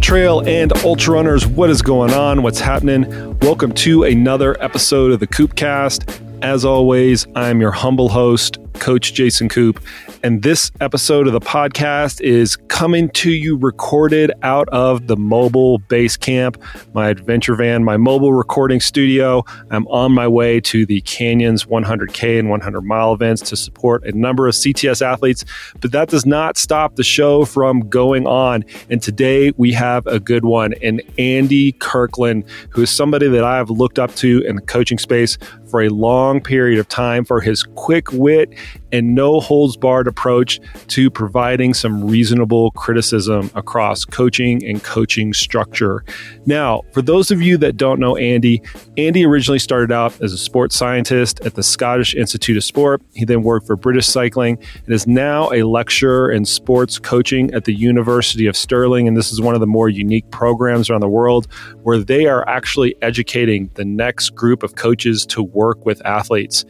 Trail and Ultra Runners, what is going on? What's happening? Welcome to another episode of the KoopCast. As always, I'm your humble host, Coach Jason Koop, and this episode of the podcast is coming to you recorded out of the mobile base camp, my adventure van, my mobile recording studio. I'm on my way to the Canyons 100K and 100 mile events to support a number of CTS athletes, but that does not stop the show from going on. And today we have a good one, and Andy Kirkland, who is somebody that I have looked up to in the coaching space for a long period of time for his quick wit and no holds barred approach to providing some reasonable criticism across coaching and coaching structure. Now, for those of you that don't know Andy, Andy originally started out as a sports scientist at the Scottish Institute of Sport. He then worked for British Cycling and is now a lecturer in sports coaching at the University of Stirling. And this is one of the more unique programs around the world where they are actually educating the next group of coaches to work with athletes.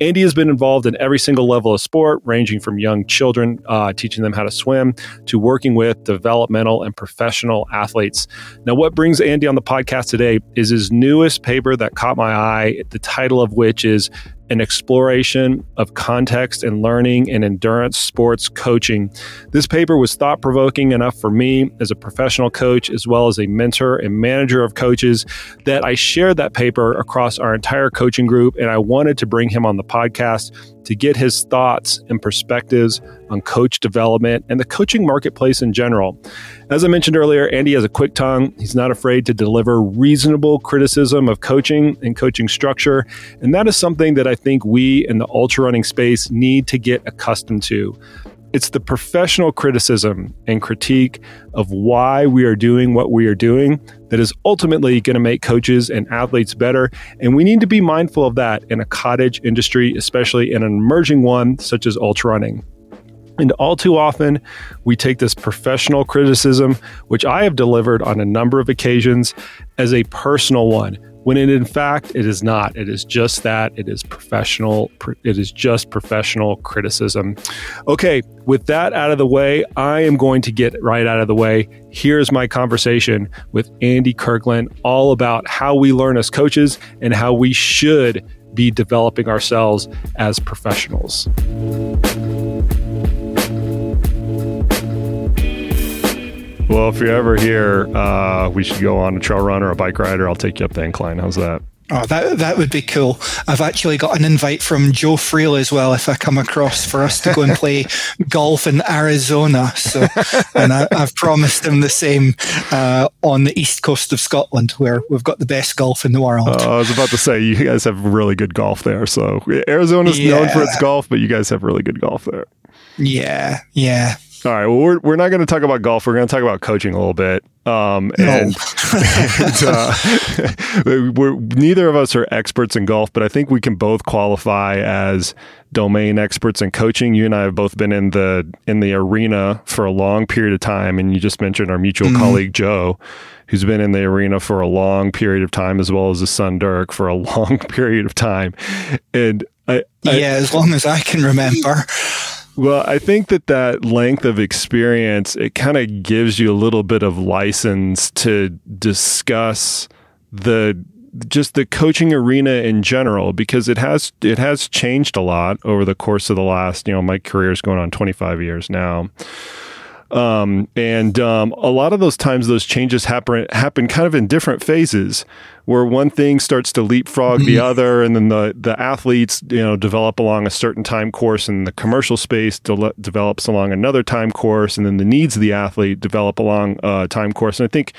Andy has been involved in every single level of sport, ranging from young children, uh, teaching them how to swim, to working with developmental and professional athletes. Now, what brings Andy on the podcast today is his newest paper that caught my eye, the title of which is an exploration of context and learning in endurance sports coaching. This paper was thought provoking enough for me as a professional coach, as well as a mentor and manager of coaches, that I shared that paper across our entire coaching group. And I wanted to bring him on the podcast to get his thoughts and perspectives on coach development and the coaching marketplace in general. As I mentioned earlier, Andy has a quick tongue. He's not afraid to deliver reasonable criticism of coaching and coaching structure. And that is something that I think we in the ultra running space need to get accustomed to. It's the professional criticism and critique of why we are doing what we are doing that is ultimately going to make coaches and athletes better. And we need to be mindful of that in a cottage industry, especially in an emerging one such as ultra running. And all too often, we take this professional criticism, which I have delivered on a number of occasions, as a personal one when it, in fact it is not. It is just that. It is professional. It is just professional criticism. Okay, with that out of the way, I am going to get right out of the way. Here's my conversation with Andy Kirkland, all about how we learn as coaches and how we should be developing ourselves as professionals. Well, if you're ever here, uh, we should go on a trail run or a bike ride, or I'll take you up the incline. How's that? Oh, that that would be cool. I've actually got an invite from Joe Friel as well. If I come across for us to go and play golf in Arizona, so and I, have promised him the same uh, on the east coast of Scotland, where we've got the best golf in the world. Uh, I was about to say you guys have really good golf there. So Arizona's yeah. known for its golf, but you guys have really good golf there. Yeah, yeah. All right. Well, we're, we're not going to talk about golf. We're going to talk about coaching a little bit. Um, and, and uh, we're, neither of us are experts in golf, but I think we can both qualify as domain experts in coaching. You and I have both been in the in the arena for a long period of time, and you just mentioned our mutual mm-hmm. colleague Joe, who's been in the arena for a long period of time, as well as his son Dirk for a long period of time. And I, I yeah, as long as I can remember. Well, I think that that length of experience it kind of gives you a little bit of license to discuss the just the coaching arena in general because it has it has changed a lot over the course of the last, you know, my career is going on 25 years now. Um, and um, a lot of those times, those changes happen happen kind of in different phases, where one thing starts to leapfrog the mm-hmm. other, and then the the athletes you know develop along a certain time course, and the commercial space de- develops along another time course, and then the needs of the athlete develop along a time course. And I think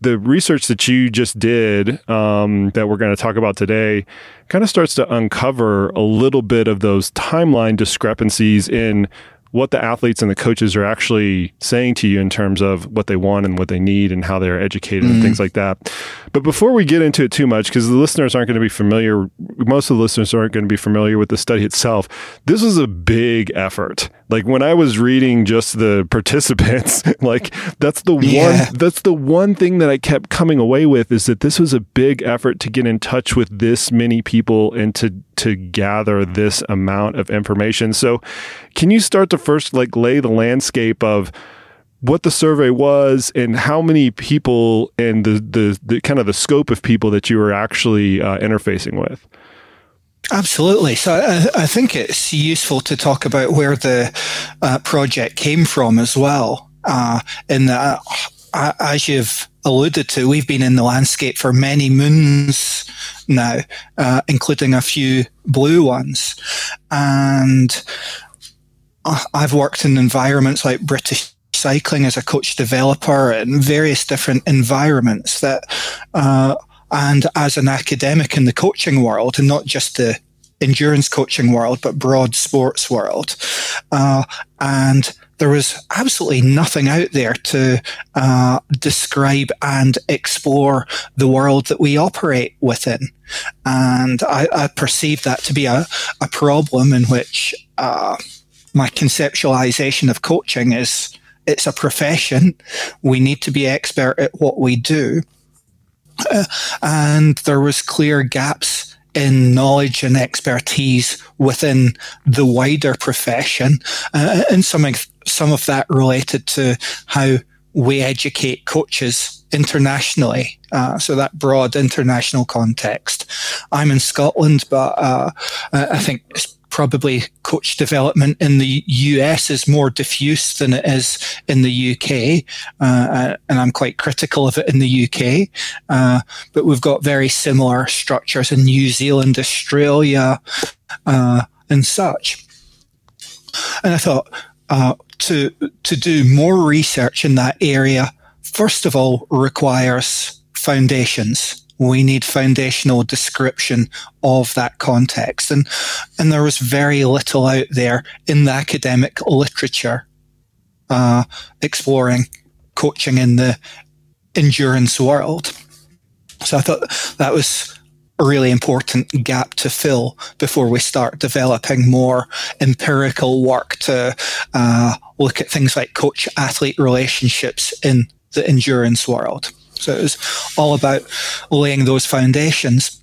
the research that you just did um, that we're going to talk about today kind of starts to uncover a little bit of those timeline discrepancies in what the athletes and the coaches are actually saying to you in terms of what they want and what they need and how they're educated mm. and things mm. like that. But before we get into it too much, because the listeners aren't going to be familiar, most of the listeners aren't going to be familiar with the study itself. This was a big effort. Like when I was reading just the participants, like that's the Yeah. one that's the one thing that I kept coming away with is that this was a big effort to get in touch with this many people and to to gather this amount of information. So, can you start to first like lay the landscape of what the survey was and how many people and the the, the kind of the scope of people that you were actually uh, interfacing with? Absolutely. So I, I think it's useful to talk about where the uh, project came from as well. Uh, in that, uh, as you've alluded to, we've been in the landscape for many moons now, uh, including a few blue ones. And uh, I've worked in environments like British cycling as a coach developer in various different environments that uh, and as an academic in the coaching world and not just the endurance coaching world but broad sports world uh, and there was absolutely nothing out there to uh, describe and explore the world that we operate within and I, I perceive that to be a, a problem in which uh, my conceptualization of coaching is it's a profession. We need to be expert at what we do. Uh, and there was clear gaps in knowledge and expertise within the wider profession. Uh, and some, some of that related to how we educate coaches internationally. Uh, so that broad international context. I'm in Scotland, but uh, I think probably coach development in the US is more diffuse than it is in the UK. Uh, and I'm quite critical of it in the UK. Uh, but we've got very similar structures in New Zealand, Australia, uh, and such. And I thought, uh, to, to do more research in that area, first of all, requires foundations we need foundational description of that context. And, and there was very little out there in the academic literature uh, exploring coaching in the endurance world. So I thought that was a really important gap to fill before we start developing more empirical work to uh, look at things like coach athlete relationships in the endurance world. So it was all about laying those foundations.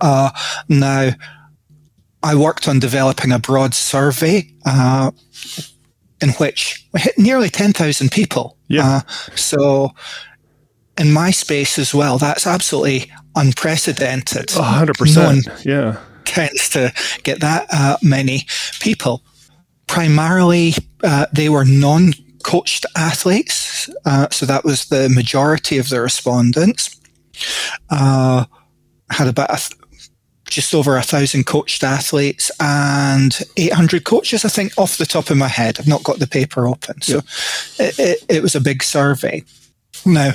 Uh, now, I worked on developing a broad survey uh, in which we hit nearly 10,000 people. Yeah. Uh, so, in my space as well, that's absolutely unprecedented. 100%. No yeah. tends to get that uh, many people. Primarily, uh, they were non coached athletes. Uh, so that was the majority of the respondents. Uh, had about th- just over a thousand coached athletes and 800 coaches, I think, off the top of my head. I've not got the paper open. So it, it, it was a big survey. Now,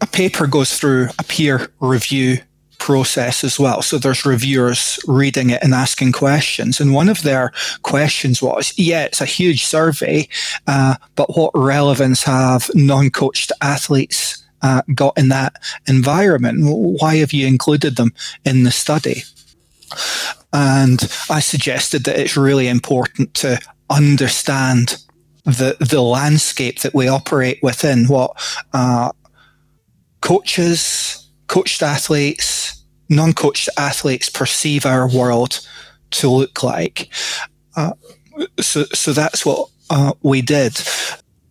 a paper goes through a peer review process as well. So there's reviewers reading it and asking questions. And one of their questions was, yeah, it's a huge survey, uh, but what relevance have non-coached athletes uh, got in that environment? Why have you included them in the study? And I suggested that it's really important to understand the the landscape that we operate within, what uh, coaches, coached athletes, non-coached athletes perceive our world to look like. Uh, so, so that's what uh, we did.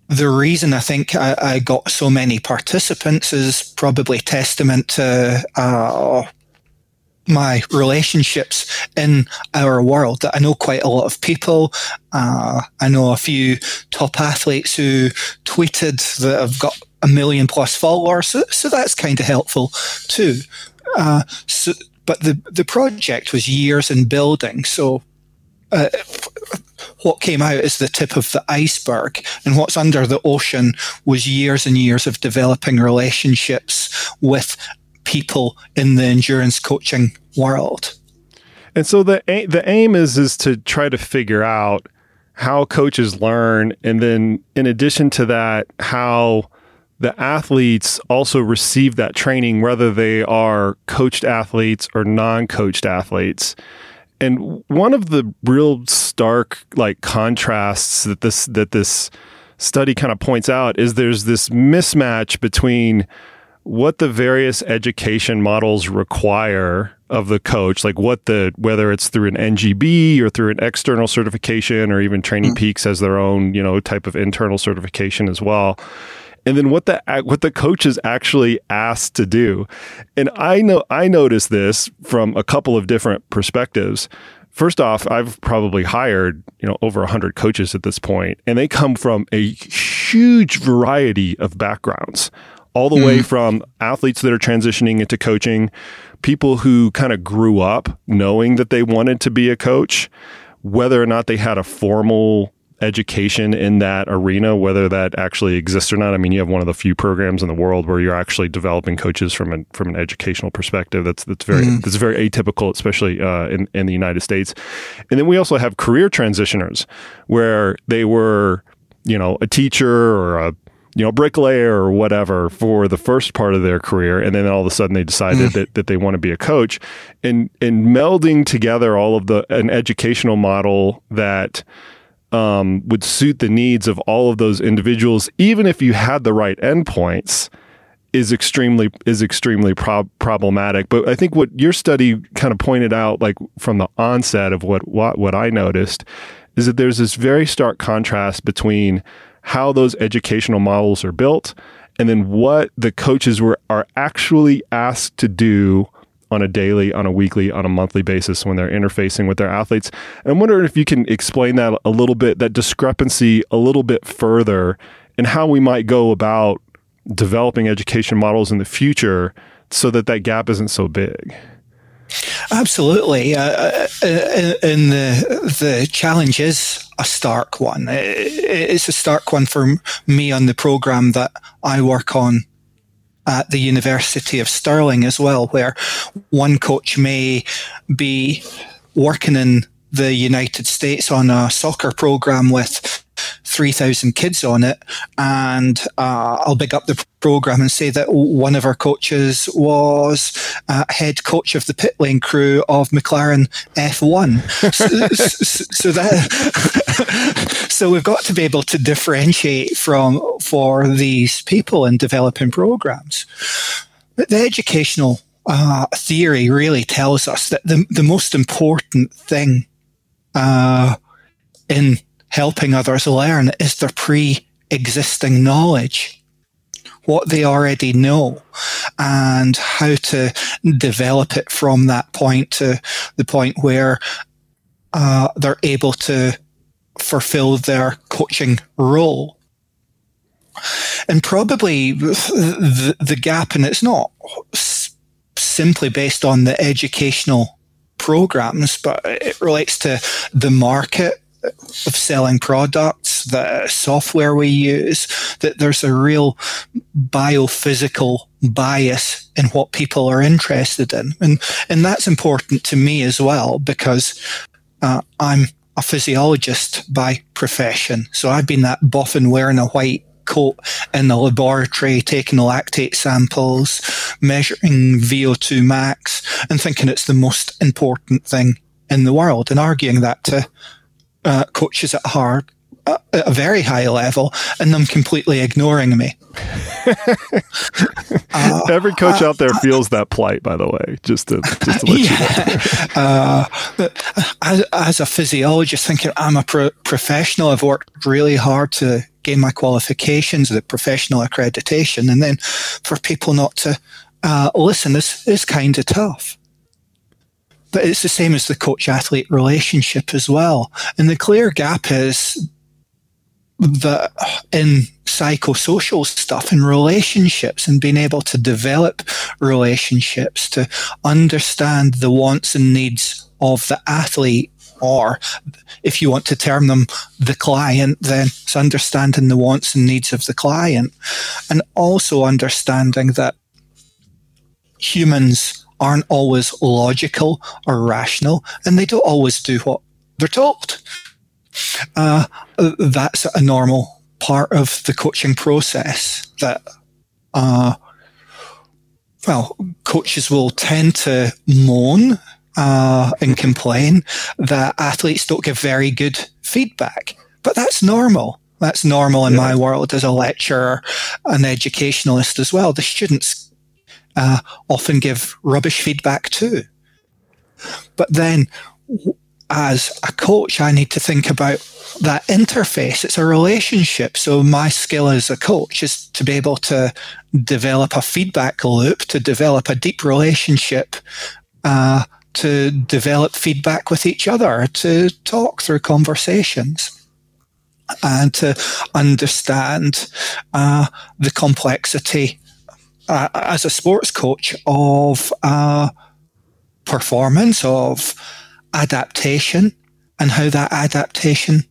The reason I think I, I, got so many participants is probably testament to uh, my relationships in our world. That I know quite a lot of people. Uh, I know a few top athletes who tweeted that I've got a million plus followers. So, so that's kind of helpful too. Uh, so, but the the project was years in building. So, uh, what came out is the tip of the iceberg, and what's under the ocean was years and years of developing relationships with people in the endurance coaching world. And so the the aim is is to try to figure out how coaches learn, and then in addition to that, how the athletes also receive that training, whether they are coached athletes or non coached athletes. and one of the real stark like contrasts that this that this study kind of points out is there's this mismatch between what the various education models require of the coach, like what the whether it's through an NGB or through an external certification or even Training mm. Peaks has their own, you know, type of internal certification as well. And then what the what the coach is actually asked to do. And I know I noticed this from a couple of different perspectives. First off, I've probably hired, you know, over 100 coaches at this point, and they come from a huge variety of backgrounds all the mm. way from athletes that are transitioning into coaching, people who kind of grew up knowing that they wanted to be a coach, whether or not they had a formal education in that arena, whether that actually exists or not. I mean, you have one of the few programs in the world where you're actually developing coaches from an from an educational perspective. That's that's very mm. that's very atypical, especially uh, in in the United States. And then we also have career transitioners where they were, you know, a teacher or a you know, bricklayer or whatever for the first part of their career. And then all of a sudden they decided mm. that, that they want to be a coach and, and melding together all of the, an educational model that, um, would suit the needs of all of those individuals, even if you had the right endpoints, is extremely is extremely prob- problematic. But I think what your study kind of pointed out, like from the onset of what what what I noticed, is that there's this very stark contrast between how those educational models are built, and then what the coaches were are actually asked to do on a daily, on a weekly, on a monthly basis when they're interfacing with their athletes. And I'm wondering if you can explain that a little bit, that discrepancy a little bit further, and how we might go about developing education models in the future so that that gap isn't so big. Absolutely, uh, uh, uh, and the the challenge is a stark one. It's a stark one for me on the program that I work on at the University of Stirling as well, where one coach may be working in the United States on a soccer program with 3,000 kids on it. And uh, I'll big up the program and say that one of our coaches was uh, head coach of the pit lane crew of McLaren F1. so, so, that, so we've got to be able to differentiate from for these people in developing programs. But the educational uh, theory really tells us that the, the most important thing uh, in helping others learn is their pre-existing knowledge what they already know and how to develop it from that point to the point where uh, they're able to fulfill their coaching role. And probably the, the gap, and it's not simply based on the educational programs, but it relates to the market of selling products, the software we use, that there's a real biophysical bias in what people are interested in. And, and that's important to me as well because uh, I'm a physiologist by profession. So I've been that boffin wearing a white coat in the laboratory, taking the lactate samples, measuring VO2 max, and thinking it's the most important thing in the world and arguing that to uh, coaches at hard uh, at a very high level and them completely ignoring me. uh, Every coach out there uh, feels that plight, by the way, just to, just to let yeah. you know. uh, as, as, a physiologist, thinking I'm a pro- professional, I've worked really hard to gain my qualifications, the professional accreditation, and then for people not to uh, listen is, is kind of tough. But it's the same as the coach athlete relationship as well. And the clear gap is that in psychosocial stuff in relationships and being able to develop relationships to understand the wants and needs of the athlete or if you want to term them the client, then it's understanding the wants and needs of the client and also understanding that humans aren't always logical or rational, and they don't always do what they're told. Uh, that's a normal part of the coaching process that, uh, well, coaches will tend to moan uh, and complain that athletes don't give very good feedback. But that's normal. That's normal in yeah. my world as a lecturer, an educationalist as well. The students uh, often give rubbish feedback too. But then, as a coach, I need to think about that interface. It's a relationship. So my skill as a coach is to be able to develop a feedback loop, to develop a deep relationship, uh, to develop feedback with each other, to talk through conversations. And to understand uh, the complexity uh, as a sports coach of uh, performance, of adaptation, and how that adaptation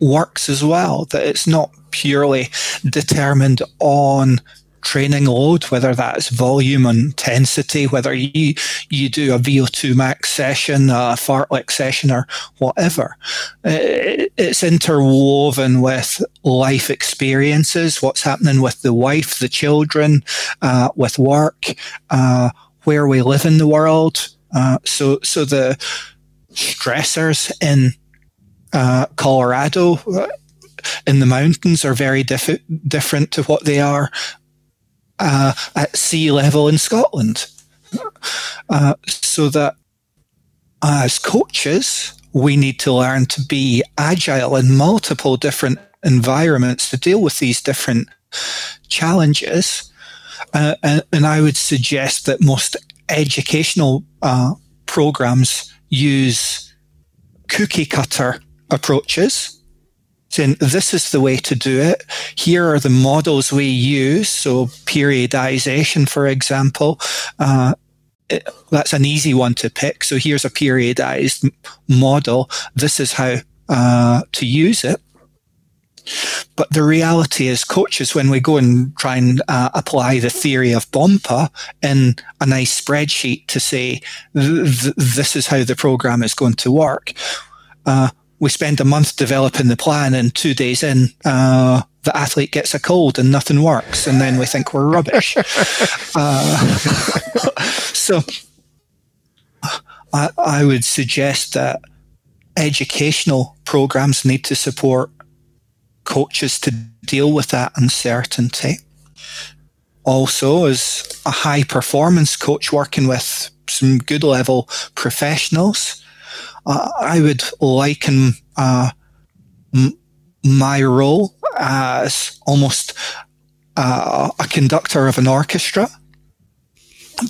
works as well. That it's not purely determined on training load, whether that's volume and intensity, whether you, you do a VO2 max session, a fartlek session, or whatever. it's interwoven with life experiences, what's happening with the wife, the children, uh, with work, uh, where we live in the world. Uh, so, so the stressors in uh, Colorado uh, in the mountains are very diff- different to what they are uh, at sea level in Scotland. Uh, so that as coaches, we need to learn to be agile in multiple different environments to deal with these different challenges. Uh, and, and, I would suggest that most educational uh, programs use cookie cutter approaches, saying this is the way to do it. Here are the models we use. So periodization, for example, uh, it, that's an easy one to pick. So here's a periodized model. This is how uh, to use it. But the reality is, coaches, when we go and try and uh, apply the theory of BOMPA in a nice spreadsheet to say th- th- this is how the program is going to work, uh, we spend a month developing the plan, and two days in, uh, the athlete gets a cold and nothing works, and then we think we're rubbish. uh, so, I, I would suggest that educational programs need to support coaches to deal with that uncertainty. Also, as a high performance coach working with some good level professionals, uh, I would liken uh, m- my role as almost uh, a conductor of an orchestra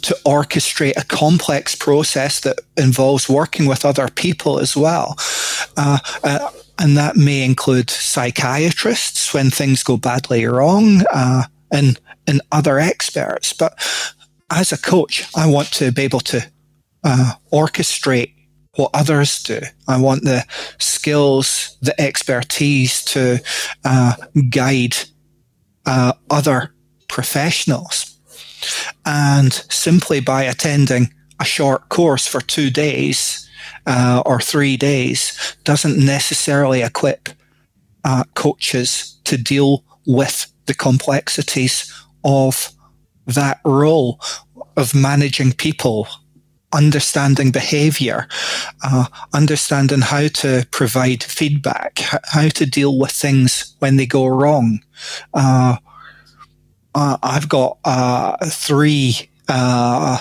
to orchestrate a complex process that involves working with other people as well. Uh, uh, and that may include psychiatrists when things go badly wrong, uh, and and other experts. But as a coach, I want to be able to uh, orchestrate what others do. I want the skills, the expertise to uh, guide uh, other professionals. And simply by attending a short course for two days uh, or three days doesn't necessarily equip uh, coaches to deal with the complexities of that role of managing people, understanding behavior, uh, understanding how to provide feedback, how to deal with things when they go wrong. Uh, uh I've got uh, three uh,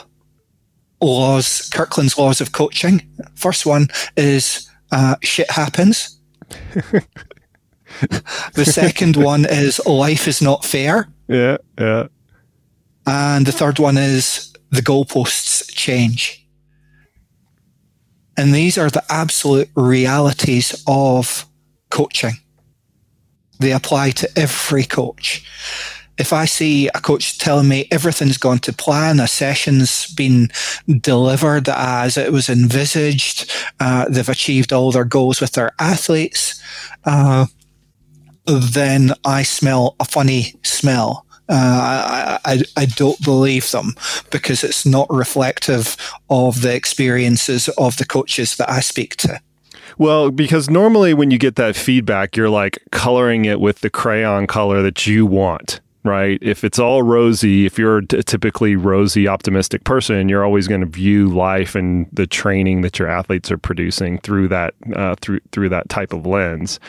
laws, Kirkland's laws of coaching. First one is uh, shit happens. the second one is life is not fair. Yeah, yeah. And the third one is the goalposts change. And these are the absolute realities of coaching. They apply to every coach if I see a coach telling me everything's gone to plan, a session's been delivered as it was envisaged, uh, they've achieved all their goals with their athletes, uh, then I smell a funny smell. Uh, I, I, I, don't believe them because it's not reflective of the experiences of the coaches that I speak to. Well, because normally when you get that feedback, you're like coloring it with the crayon color that you want right? If it's all rosy, if you're a typically rosy, optimistic person, you're always going to view life and the training that your athletes are producing through that uh, through through that type of lens.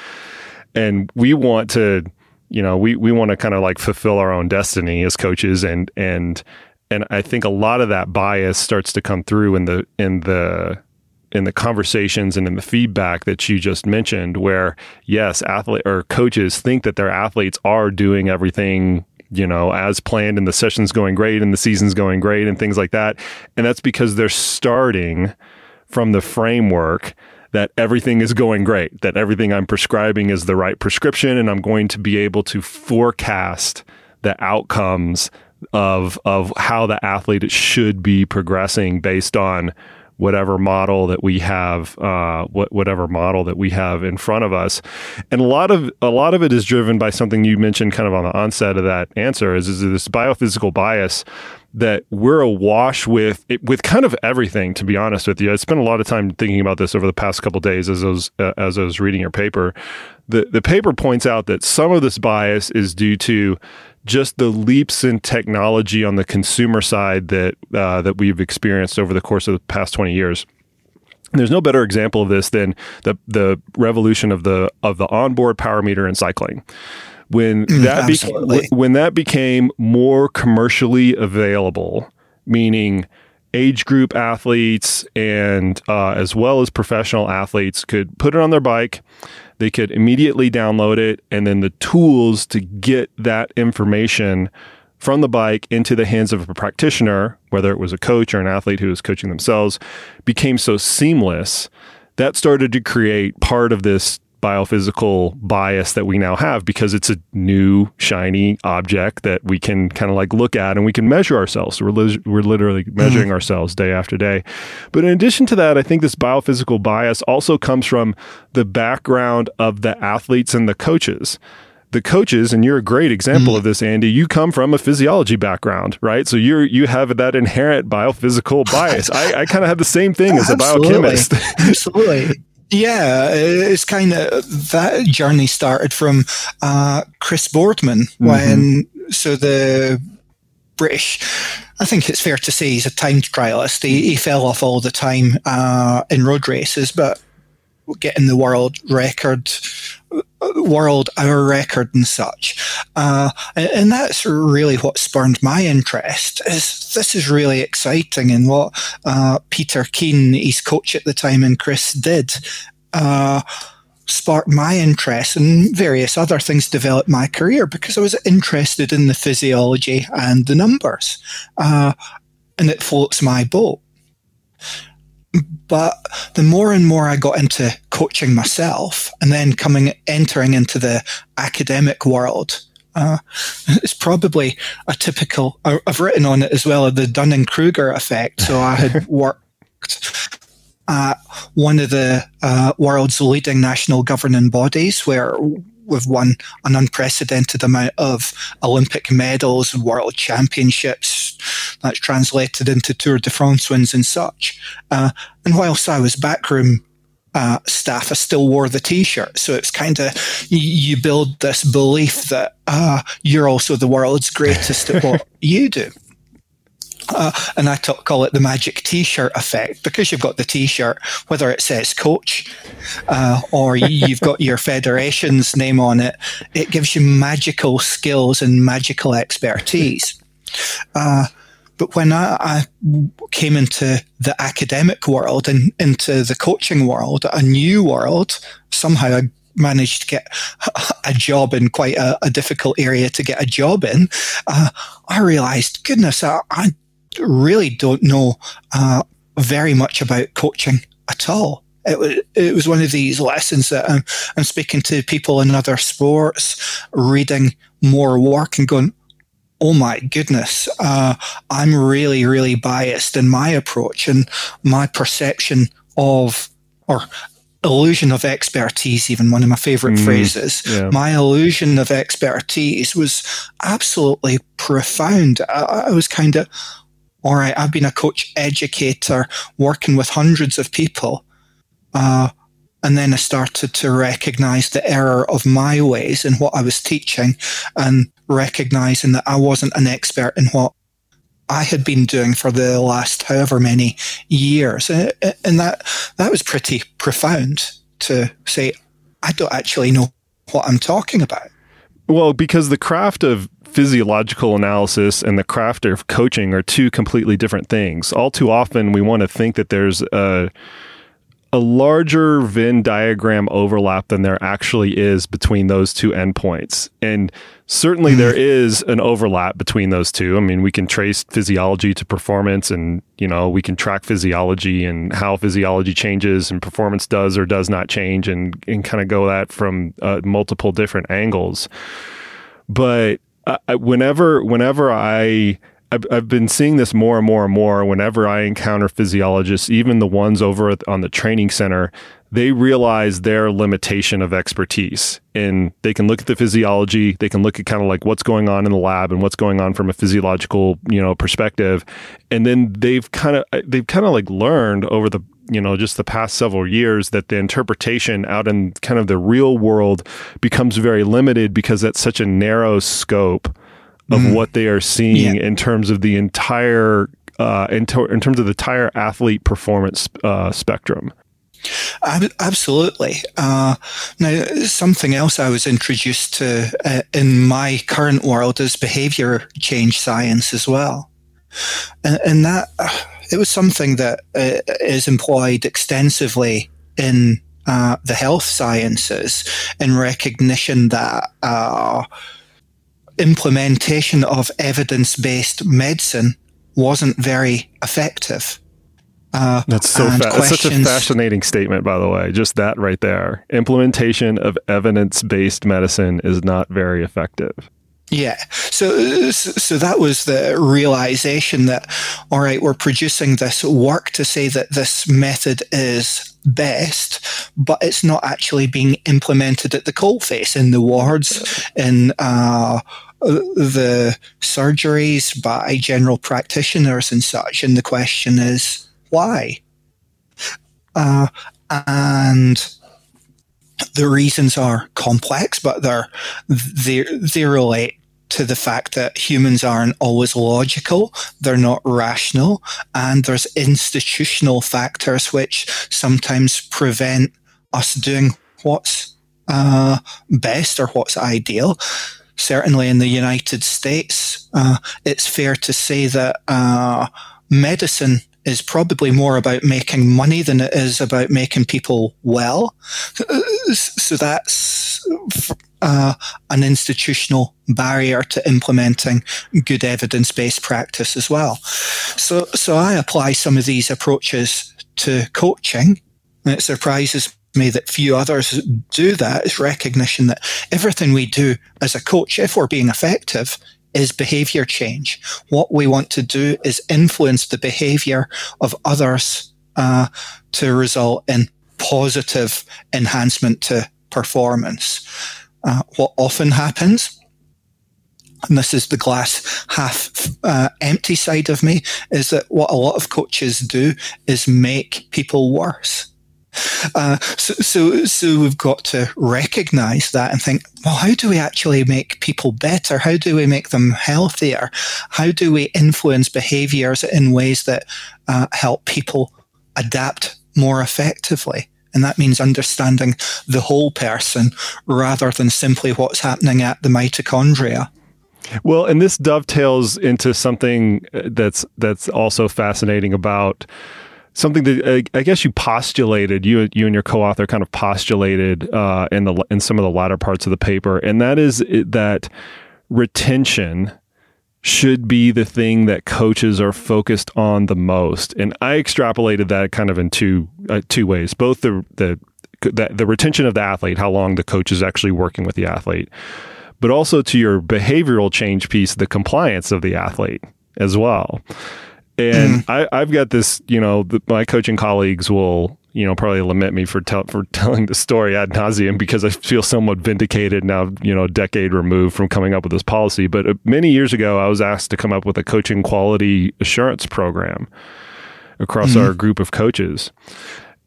And we want to, you know, we we want to kind of like fulfill our own destiny as coaches, and and and I think a lot of that bias starts to come through in the in the in the conversations and in the feedback that you just mentioned where yes athlete or coaches think that their athletes are doing everything you know as planned and the session's going great and the season's going great and things like that. And that's because they're starting from the framework that everything is going great that everything i'm prescribing is the right prescription and i'm going to be able to forecast the outcomes of of how the athlete should be progressing based on whatever model that we have, uh, whatever model that we have in front of us. And a lot of a lot of it is driven by something you mentioned, kind of on the onset of that answer, is, is this biophysical bias that we're awash with with kind of everything. To be honest with you, I spent a lot of time thinking about this over the past couple days as I was uh, as I was reading your paper. The the paper points out that some of this bias is due to just the leaps in technology on the consumer side that uh, that we've experienced over the course of the past 20 years. And there's no better example of this than the the revolution of the of the onboard power meter in cycling. When mm, that beca- when that became more commercially available, meaning age group athletes and uh, as well as professional athletes could put it on their bike they could immediately download it and then the tools to get that information from the bike into the hands of a practitioner, whether it was a coach or an athlete who was coaching themselves, became so seamless that started to create part of this biophysical bias that we now have because it's a new shiny object that we can kind of like look at and we can measure ourselves. So we're, li- we're literally measuring mm-hmm. ourselves day after day. But in addition to that, I think this biophysical bias also comes from the background of the athletes and the coaches the coaches, and you're a great example mm. of this, Andy. You come from a physiology background, right? So you're you have that inherent biophysical bias. I, I kind of have the same thing as a biochemist. Absolutely. Yeah, it's kind of that journey started from uh, Chris Boardman mm-hmm. when so the British. I think it's fair to say he's a time trialist. He, he fell off all the time uh, in road races, but getting the world record, world hour record and such. Uh, and, that's really what spurned my interest. Is this is really exciting, and what uh, Peter Keen, his coach at the time, and Chris did. Uh, sparked my interest and various other things developed my career because I was interested in the physiology and the numbers. Uh, and it floats my boat. But the more and more I got into coaching myself and then coming, entering into the academic world, uh, it's probably a typical, I've written on it as well, the Dunning Kruger effect. So I had worked at one of the uh, world's leading national governing bodies where we've won an unprecedented amount of Olympic medals and world championships. That's translated into Tour de France wins and such. Uh, and whilst I was backroom uh, staff, I still wore the t-shirt. So it's kind of, you, you, build this belief that uh, you're also the world's greatest at what you do. Uh, and I t- call it the magic T-shirt effect because you've got the T-shirt, whether it says coach uh, or you've got your federation's name on it, it gives you magical skills and magical expertise. Uh, but when I, I, came into the academic world and into the coaching world, a new world, somehow I managed to get a job in quite a, a difficult area to get a job in, uh, I realized, goodness, I, I, really don't know uh, very much about coaching at all. It was, it was one of these lessons that I'm, I'm speaking to people in other sports, reading more work and going, oh my goodness, uh, I'm really, really biased in my approach and my perception of, or illusion of expertise, even one of my favorite mm, phrases. Yeah. My illusion of expertise was absolutely profound. I, I was kind of, all right, I've been a coach educator working with hundreds of people. Uh, and then I started to recognize the error of my ways in what I was teaching and recognizing that I wasn't an expert in what I had been doing for the last however many years. And that, that was pretty profound to say, I don't actually know what I'm talking about. Well, because the craft of physiological analysis and the craft of coaching are two completely different things. All too often, we want to think that there's a a larger Venn diagram overlap than there actually is between those two endpoints. And certainly there hmm. an overlap between those two. I mean, we can trace physiology to performance and, you know, we can track physiology and how physiology changes and performance does or does not change and, and kind of go that from uh, multiple different angles. But uh, whenever, whenever I, I've, I've been seeing this more and more and more whenever I encounter physiologists, even the ones over on the training center, they realize their limitation of expertise. And they can look at the physiology, they can look at kind of like what's going on in the lab and what's going on from a physiological, you know, perspective. And then they've kind of they've kind of like learned over the you know just the past several years that the interpretation out in kind of the real world becomes very limited because that's such a narrow scope of mm. what they are seeing yeah. in terms of the entire uh, in, to- in, terms of the entire athlete performance uh, spectrum. Absolutely. Uh, now, something else I was introduced to uh, in my current world is behavior change science as well. And, and that uh, it was something that uh, is employed extensively in uh, the health sciences in recognition that implementation of evidence based medicine wasn't very effective. Uh, that's so fa- that's such a fascinating statement, by the way. Just that right there. Implementation of evidence based medicine is not very effective. Yeah. So, so that was the realization that, all right, we're producing this work to say that this method is best, but it's not actually being implemented at the coalface in the wards, in uh, the surgeries by general practitioners and such. And the question is, why? Uh, and the reasons are complex, but they're, they they relate to the fact that humans aren't always logical, they're not rational, and there's institutional factors which sometimes prevent us doing what's uh, best or what's ideal certainly in the United States, uh, it's fair to say that uh, medicine is probably more about making money than it is about making people well. So that's uh, an institutional barrier to implementing good evidence-based practice as well. So, so I apply some of these approaches to coaching. And it surprises me that few others do that is recognition that everything we do as a coach, if we're being effective, is behavior change. What we want to do is influence the behavior of others uh, to result in positive enhancement to performance. Uh, what often happens and this is the glass half uh, empty side of me, is that what a lot of coaches do is make people worse. Uh, so, so, so we've got to recognize that and think, well, how do we actually make people better? How do we make them healthier? How do we influence behaviors in ways that uh, help people adapt more effectively? And that means understanding the whole person rather than simply what's happening at the mitochondria. Well, and this dovetails into something uh, that's that's also fascinating about something that uh, I guess you postulated you you and your co-author kind of postulated uh, in the in some of the latter parts of the paper, and that is that retention should be the thing that coaches are focused on the most. And I extrapolated that kind of in two uh, two ways, both the, the the the retention of the athlete, how long the coach is actually working with the athlete, but also to your behavioral change piece, the compliance of the athlete as well. And mm. I, have got this, you know, the, my coaching colleagues will, you know, probably lament me for tell, for telling the story ad nauseum because I feel somewhat vindicated now, you know, a decade removed from coming up with this policy. But uh, many years ago, I was asked to come up with a coaching quality assurance program across mm. our group of coaches.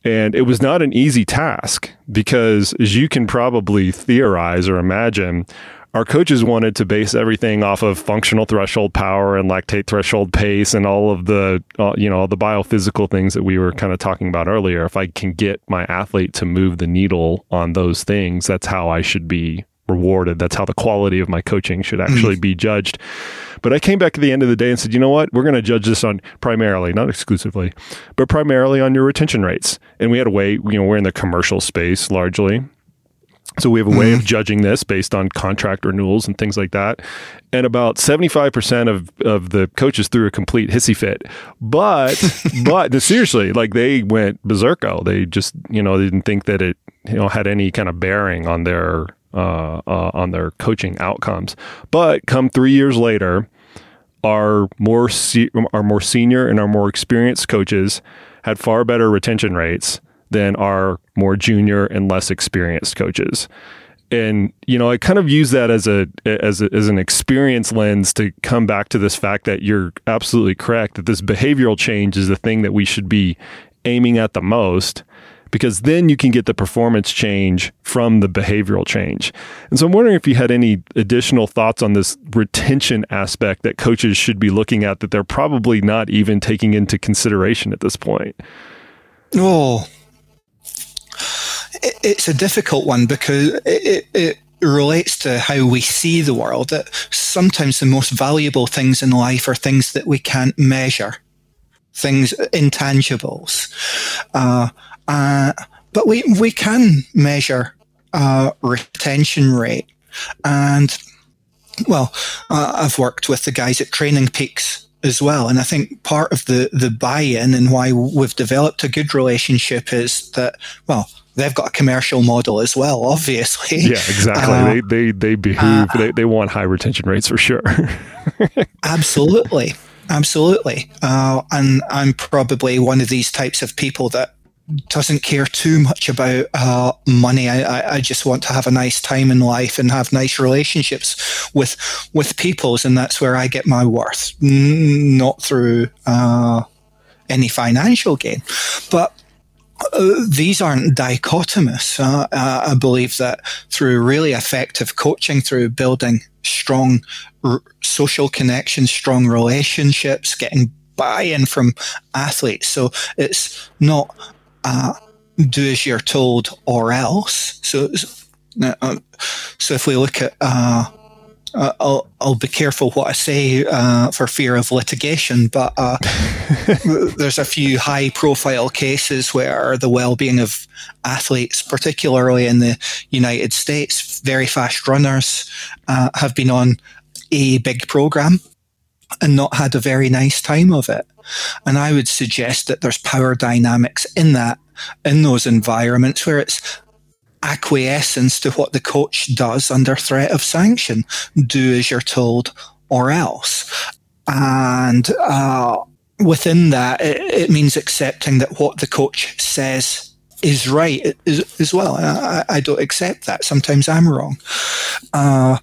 And it was not an easy task because, as you can probably theorize or imagine, our coaches wanted to base everything off of functional threshold power and lactate threshold pace and all of the uh, you know all the biophysical things that we were kind of talking about earlier. If i can get my athlete to move the needle on those things that's how i should be rewarded. That's how the quality of my coaching should mm-hmm. actually be judged. But i came back at the end of the day and said you know what? We're going to judge this on primarily not exclusively but primarily on your retention rates. And we had a way you know we're in the commercial space largely so we have a way mm-hmm. of judging this based on contract renewals and things like that. And about 75% of, of the coaches threw a complete hissy fit. But, but seriously, like they went berserko. They just, you know, they didn't think that it, you know, had any kind of bearing on their, uh, uh, on their coaching outcomes. But come three years later, our more, se- our more senior and our more experienced coaches had far better retention rates than our more junior and less experienced coaches. And you know, I kind of use that as a as a, as an experience lens to come back to this fact that you're absolutely correct that this behavioral change is the thing that we should be aiming at the most because then you can get the performance change from the behavioral change. And so I'm wondering if you had any additional thoughts on this retention aspect that coaches should be looking at that they're probably not even taking into consideration at this point. Oh, it's a difficult one because it, it relates to how we see the world. That sometimes the most valuable things in life are things that we can't measure, things intangibles. Uh, uh, but we we can measure uh, retention rate, and well, uh, I've worked with the guys at Training Peaks as well, and I think part of the the buy-in and why we've developed a good relationship is that well they've got a commercial model as well, obviously. Yeah, exactly. Uh, they, they, they behave, uh, they, they want high retention rates for sure. absolutely. Absolutely. Uh, and I'm probably one of these types of people that doesn't care too much about uh, money. I, I, just want to have a nice time in life and have nice relationships with with peoples, and that's where I get my worth, not through uh, any financial gain. But uh, these aren't dichotomous. Uh, uh, I believe that through really effective coaching, through building strong r- social connections, strong relationships, getting buy-in from athletes. So it's not uh, do as you're told or else. So, uh, so if we look at uh, I'll, I'll be careful what I say uh, for fear of litigation, but uh, there's a few high profile cases where the well being of athletes, particularly in the United States, very fast runners, uh, have been on a big program and not had a very nice time of it. And I would suggest that there's power dynamics in that, in those environments where it's acquiescence to what the coach does under threat of sanction. Do as you're told or else. And uh, within that, it, it, means accepting that what the coach says is right as, as well. I, I, don't accept that. Sometimes I'm wrong. Uh,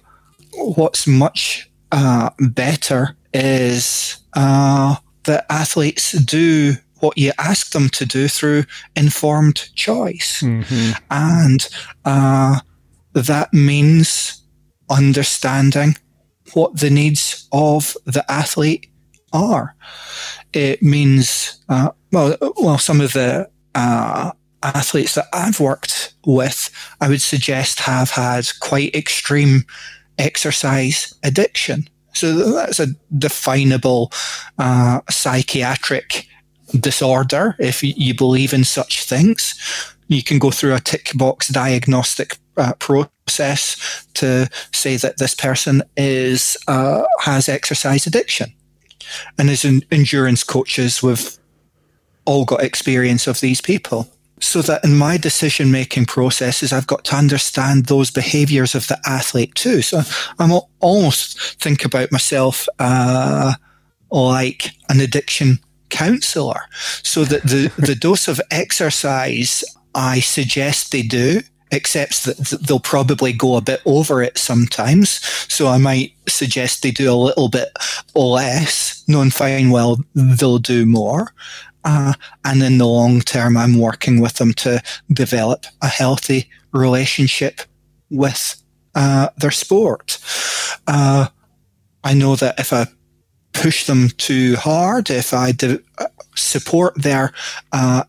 what's much uh, better is uh, that athletes do what you ask them to do through informed choice. Mm-hmm. And uh, that means understanding what the needs of the athlete are. It means, uh, well, well, some of the uh, athletes that I've worked with, I would suggest have had quite extreme exercise addiction. So that's a definable uh, psychiatric disorder, if you believe in such things. You can go through a tick box diagnostic uh, process to say that this person is uh, has exercise addiction. And as in endurance coaches, we've all got experience of these people. So that in my decision making processes, I've got to understand those behaviors of the athlete too. So I'm almost think about myself uh, like an addiction counselor so that the, the dose of exercise I suggest they do except that they'll probably go a bit over it sometimes. So I might suggest they do a little bit less, knowing fine well they'll do more. Uh, and in the long term, I'm working with them to develop a healthy relationship with uh, their sport. Uh, I know that if I push them too hard, if I de- support their uh,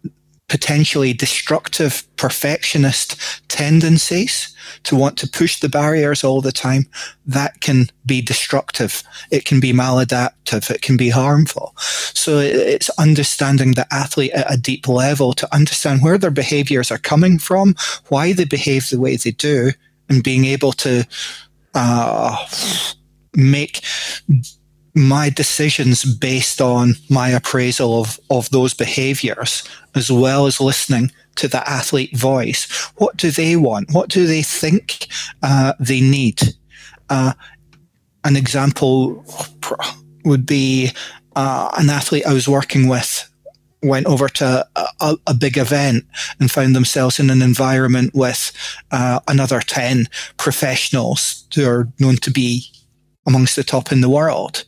potentially destructive perfectionist tendencies to want to push the barriers all the time, that can be destructive. It can be maladaptive. It can be harmful. So it's understanding the athlete at a deep level to understand where their behaviors are coming from, why they behave the way they do, and being able to uh, make my decisions based on my appraisal of, of those behaviors, as well as listening to the athlete voice. What do they want? What do they think uh, they need? Uh, an example would be uh, an athlete I was working with went over to a, a, big event and found themselves in an environment with uh, another 10 professionals who are known to be amongst the top in the world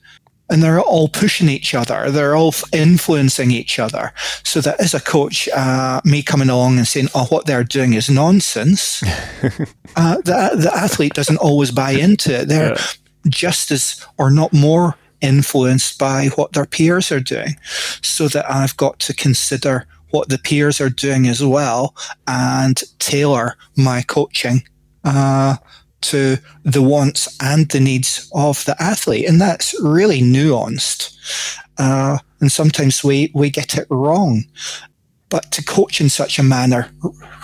and they're all pushing each other. They're all influencing each other. So that as a coach, uh, me coming along and saying, "Oh, what they're doing is nonsense," uh, the the athlete doesn't always buy into it. They're yeah. just as or not more influenced by what their peers are doing. So that I've got to consider what the peers are doing as well and tailor my coaching. Uh, to the wants and the needs of the athlete. And that's really nuanced. Uh, and sometimes we, we get it wrong. But to coach in such a manner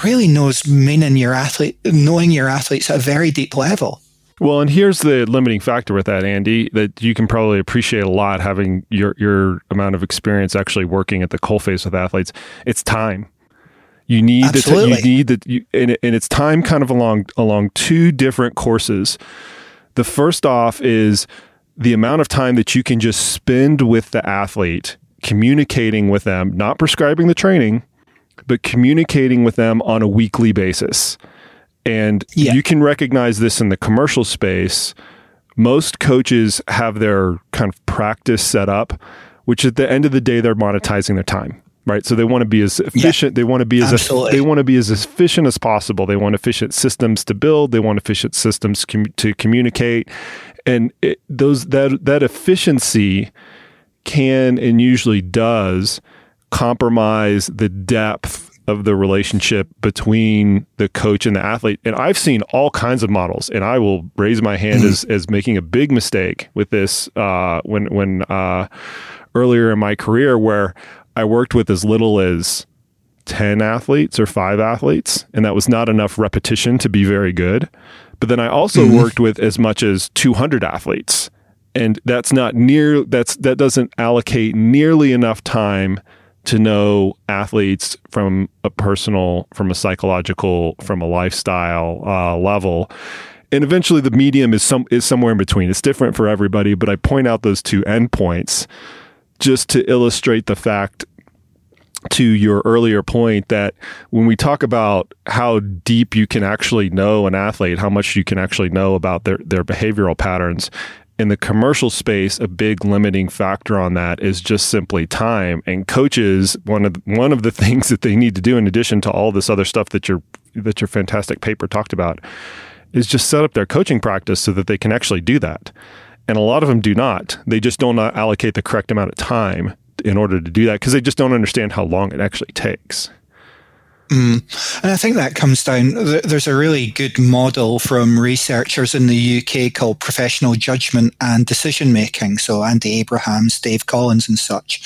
really knows meaning your athlete, knowing your athletes at a very deep level. Well, and here's the limiting factor with that, Andy, that you can probably appreciate a lot having your your amount of experience actually working at the coalface with athletes. It's time. You need Absolutely. the you need that you, and, and it's time kind of along along two different courses. The first off is the amount of time that you can just spend with the athlete, communicating with them, not prescribing the training, but communicating with them on a weekly basis. And yeah. you can recognize this in the commercial space. Most coaches have their kind of practice set up, which at the end of the day, they're monetizing their time right? So they want to be as efficient. Yeah, they want to be as absolutely. they want to be as efficient as possible. They want efficient systems to build. They want efficient systems com- to communicate, and it, those that that efficiency can and usually does compromise the depth of the relationship between the coach and the athlete. And I've seen all kinds of models, and I will raise my hand mm-hmm. as as making a big mistake with this uh, when when uh, earlier in my career where I worked with as little as 10 athletes or five athletes, and that was not enough repetition to be very good. But then I also mm-hmm. worked with as much as 200 athletes. And that's not near that's that doesn't allocate nearly enough time to know athletes from a personal, from a psychological, from a lifestyle uh, level. And eventually, the medium is some is somewhere in between. It's different for everybody, but I point out those two endpoints just to illustrate the fact to your earlier point that when we talk about how deep you can actually know an athlete, how much you can actually know about their, their behavioral patterns, in the commercial space, a big limiting factor on that is just simply time. And coaches, one of one of the things that they need to do, in addition to all this other stuff that your that your fantastic paper talked about, is just set up their coaching practice so that they can actually do that. And a lot of them do not. They just don't uh, allocate the correct amount of time in order to do that because they just don't understand how long it actually takes. Mm. And I think that comes down, there's a really good model from researchers in the UK called professional judgment and decision making. So Andy Abrahams, Dave Collins, and such.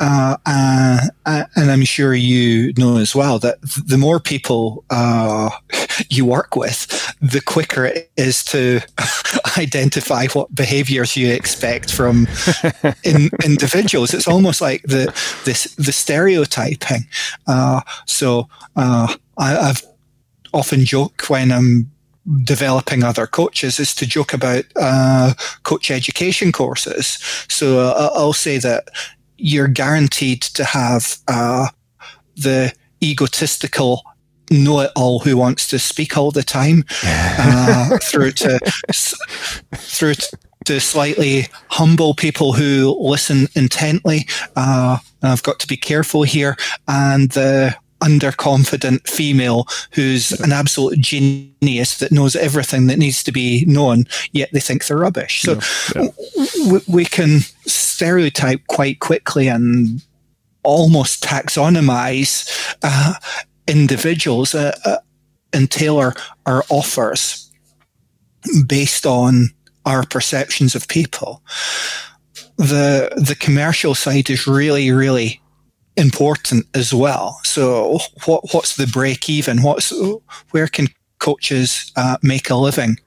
Uh, uh, uh, and I'm sure you know as well that the more people uh, you work with, the quicker it is to identify what behaviors you expect from in, individuals. It's almost like the, this, the stereotyping. Uh, so uh, I, have often joke when I'm developing other coaches is to joke about uh, coach education courses. So uh, I'll say that you're guaranteed to have uh, the egotistical know-it-all who wants to speak all the time uh, through to through to slightly humble people who listen intently. Uh, I've got to be careful here, and the underconfident female who's an absolute genius that knows everything that needs to be known, yet they think they're rubbish. So yeah, yeah. We, we can stereotype quite quickly and almost taxonomize uh, individuals uh, uh, and tailor our offers based on our perceptions of people. The the commercial side is really really important as well. So what what's the break even? What's where can coaches uh, make a living?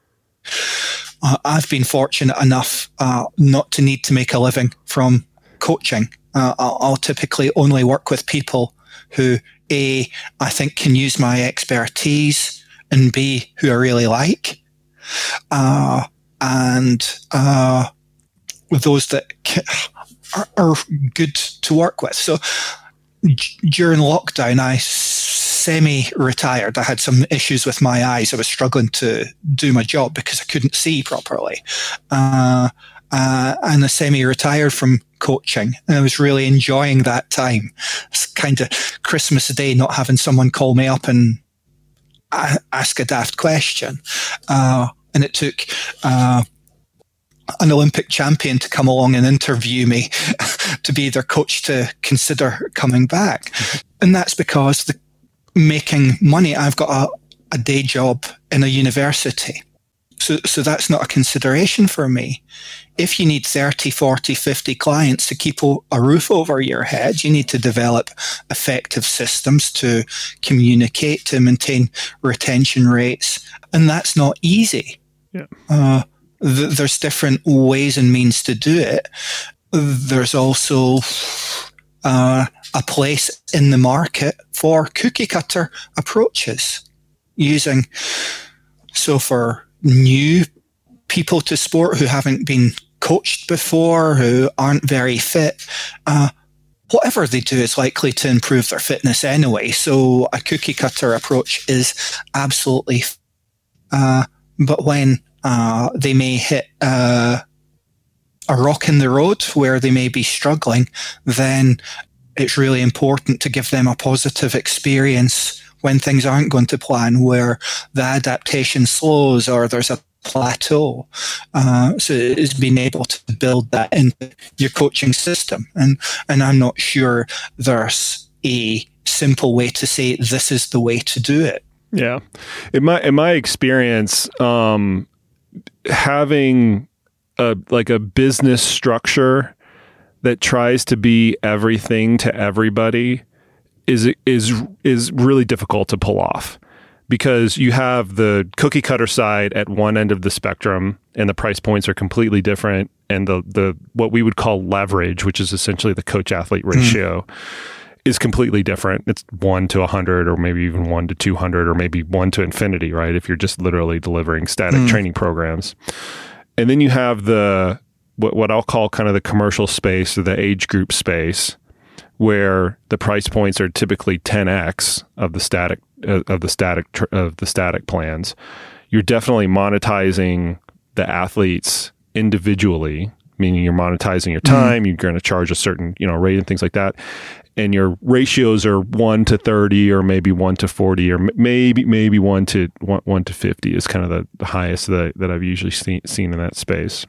Uh, I've been fortunate enough uh, not to need to make a living from coaching. Uh, I'll, I'll, typically only work with people who a I think can use my expertise, and b who I really like, uh, and uh, those that are, are good to work with. So during lockdown, I semi retired. I had some issues with my eyes. I was struggling to do my job because I couldn't see properly. Uh, uh, and I semi retired from coaching. And I was really enjoying that time. It's kind of Christmas Day, not having someone call me up and ask a daft question. Uh, and it took uh, an Olympic champion to come along and interview me to be their coach to consider coming back. And that's because the making money, I've got a, a day job in a university. So, so that's not a consideration for me. If you need 30, 40, 50 clients to keep a roof over your head, you need to develop effective systems to communicate, to maintain retention rates. And that's not easy. Yeah. Uh, th- there's different ways and means to do it. There's also uh, a place in the market for cookie cutter approaches using. So for new people to sport who haven't been coached before, who aren't very fit, uh, whatever they do is likely to improve their fitness anyway. So a cookie cutter approach is absolutely. Uh, but when uh, they may hit uh, a rock in the road where they may be struggling, then it's really important to give them a positive experience when things aren't going to plan, where the adaptation slows or there's a plateau. Uh, so it's being able to build that into your coaching system. And, and I'm not sure there's a simple way to say this is the way to do it. Yeah. In my, in my experience, um, having a like a business structure that tries to be everything to everybody is is is really difficult to pull off because you have the cookie cutter side at one end of the spectrum and the price points are completely different and the the what we would call leverage which is essentially the coach athlete hmm. ratio mm is completely different. It's one to a 100 or maybe even one to 200 or maybe one to infinity, right? If you're just literally delivering static mm. training programs. And then you have the, what, what I'll call kind of the commercial space or the age group space where the price points are typically 10x of the static uh, of the static tr- of the static plans you're definitely monetizing the athletes individually meaning you're monetizing your mm-hmm. time mm. you're going to charge a certain you know rate and things like that and your ratios are 1 to 30 or maybe 1 to 40 or maybe maybe 1 to 1, 1 to 50 is kind of the, the highest that, that I've usually seen, seen in that space.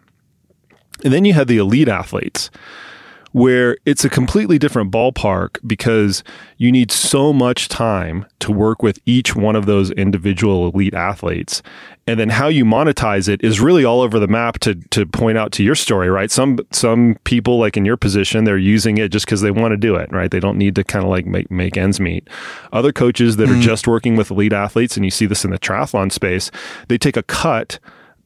And then you have the elite athletes where it's a completely different ballpark because you need so much time to work with each one of those individual elite athletes. And then how you monetize it is really all over the map to to point out to your story, right? Some some people like in your position, they're using it just because they want to do it, right? They don't need to kind of like make make ends meet. Other coaches that mm. are just working with elite athletes, and you see this in the triathlon space, they take a cut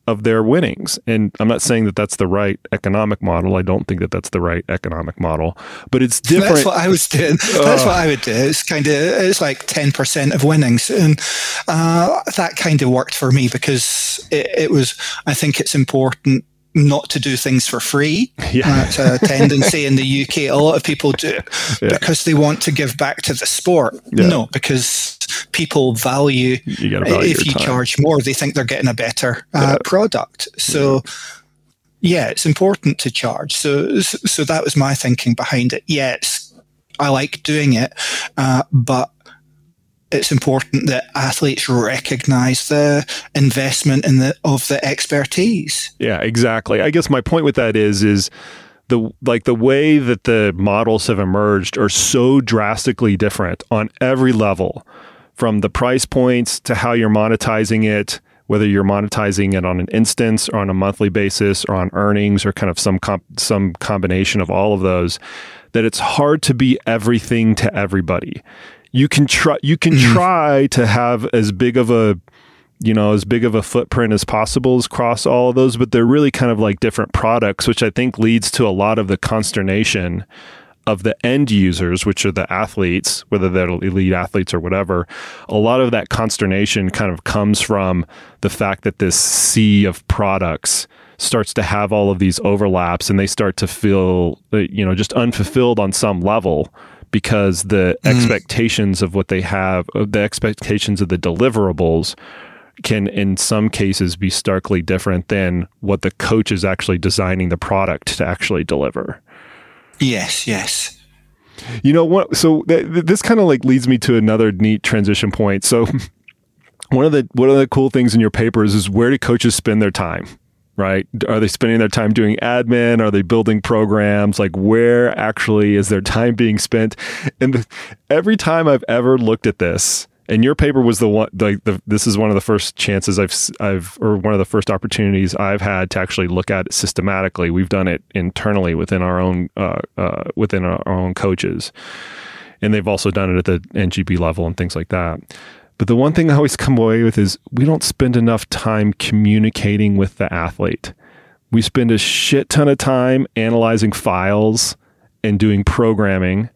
of their winnings. And I'm not saying that that's the right economic model. I don't think that that's the right economic model, but it's different. That's what I was doing. That's uh, what I would do. It's kind of it's like 10% of winnings, and uh, that kind of worked for me because it, it was. I think it's important not to do things for free. Yeah. That's a tendency in the UK. A lot of people do yeah. because they want to give back to the sport. Yeah. No, because people value, you value if you time. charge more, they think they're getting a better uh, product. So, yeah. it's important to charge. So, so that was my thinking behind it. Yes, I like doing it, uh, but it's important that athletes recognize the investment in the of the expertise. Yeah, exactly. I guess my point with that is is the like the way that the models have emerged are so drastically different on every level from the price points to how you're monetizing it whether you're monetizing it on an instance or on a monthly basis or on earnings or kind of some comp- some combination of all of those that it's hard to be everything to everybody you can try you can mm-hmm. try to have as big of a you know as big of a footprint as possible across all of those but they're really kind of like different products which i think leads to a lot of the consternation of the end users which are the athletes whether they're elite athletes or whatever a lot of that consternation kind of comes from the fact that this sea of products starts to have all of these overlaps and they start to feel uh, you know just unfulfilled on some level because the mm. expectations of what they have the expectations of the deliverables can in some cases be starkly different than what the coach is actually designing the product to actually deliver. Yes, yes. You know what? So th- this kind of like leads me to another neat transition point. So one of the one of the cool things in your papers is where do coaches spend their time? Right? Are they spending their time doing admin? Are they building programs? Like where actually is their time being spent? And the, every time I've ever looked at this, and your paper was the one like the, this is one of the first chances I've I've or one of the first opportunities I've had to actually look at it systematically. We've done it internally within our own uh, uh, within our, our own coaches, and they've also done it at the NGB level and things like that. But the one thing I always come away with is we don't spend enough time communicating with the athlete. We spend a shit ton of time analyzing files and doing programming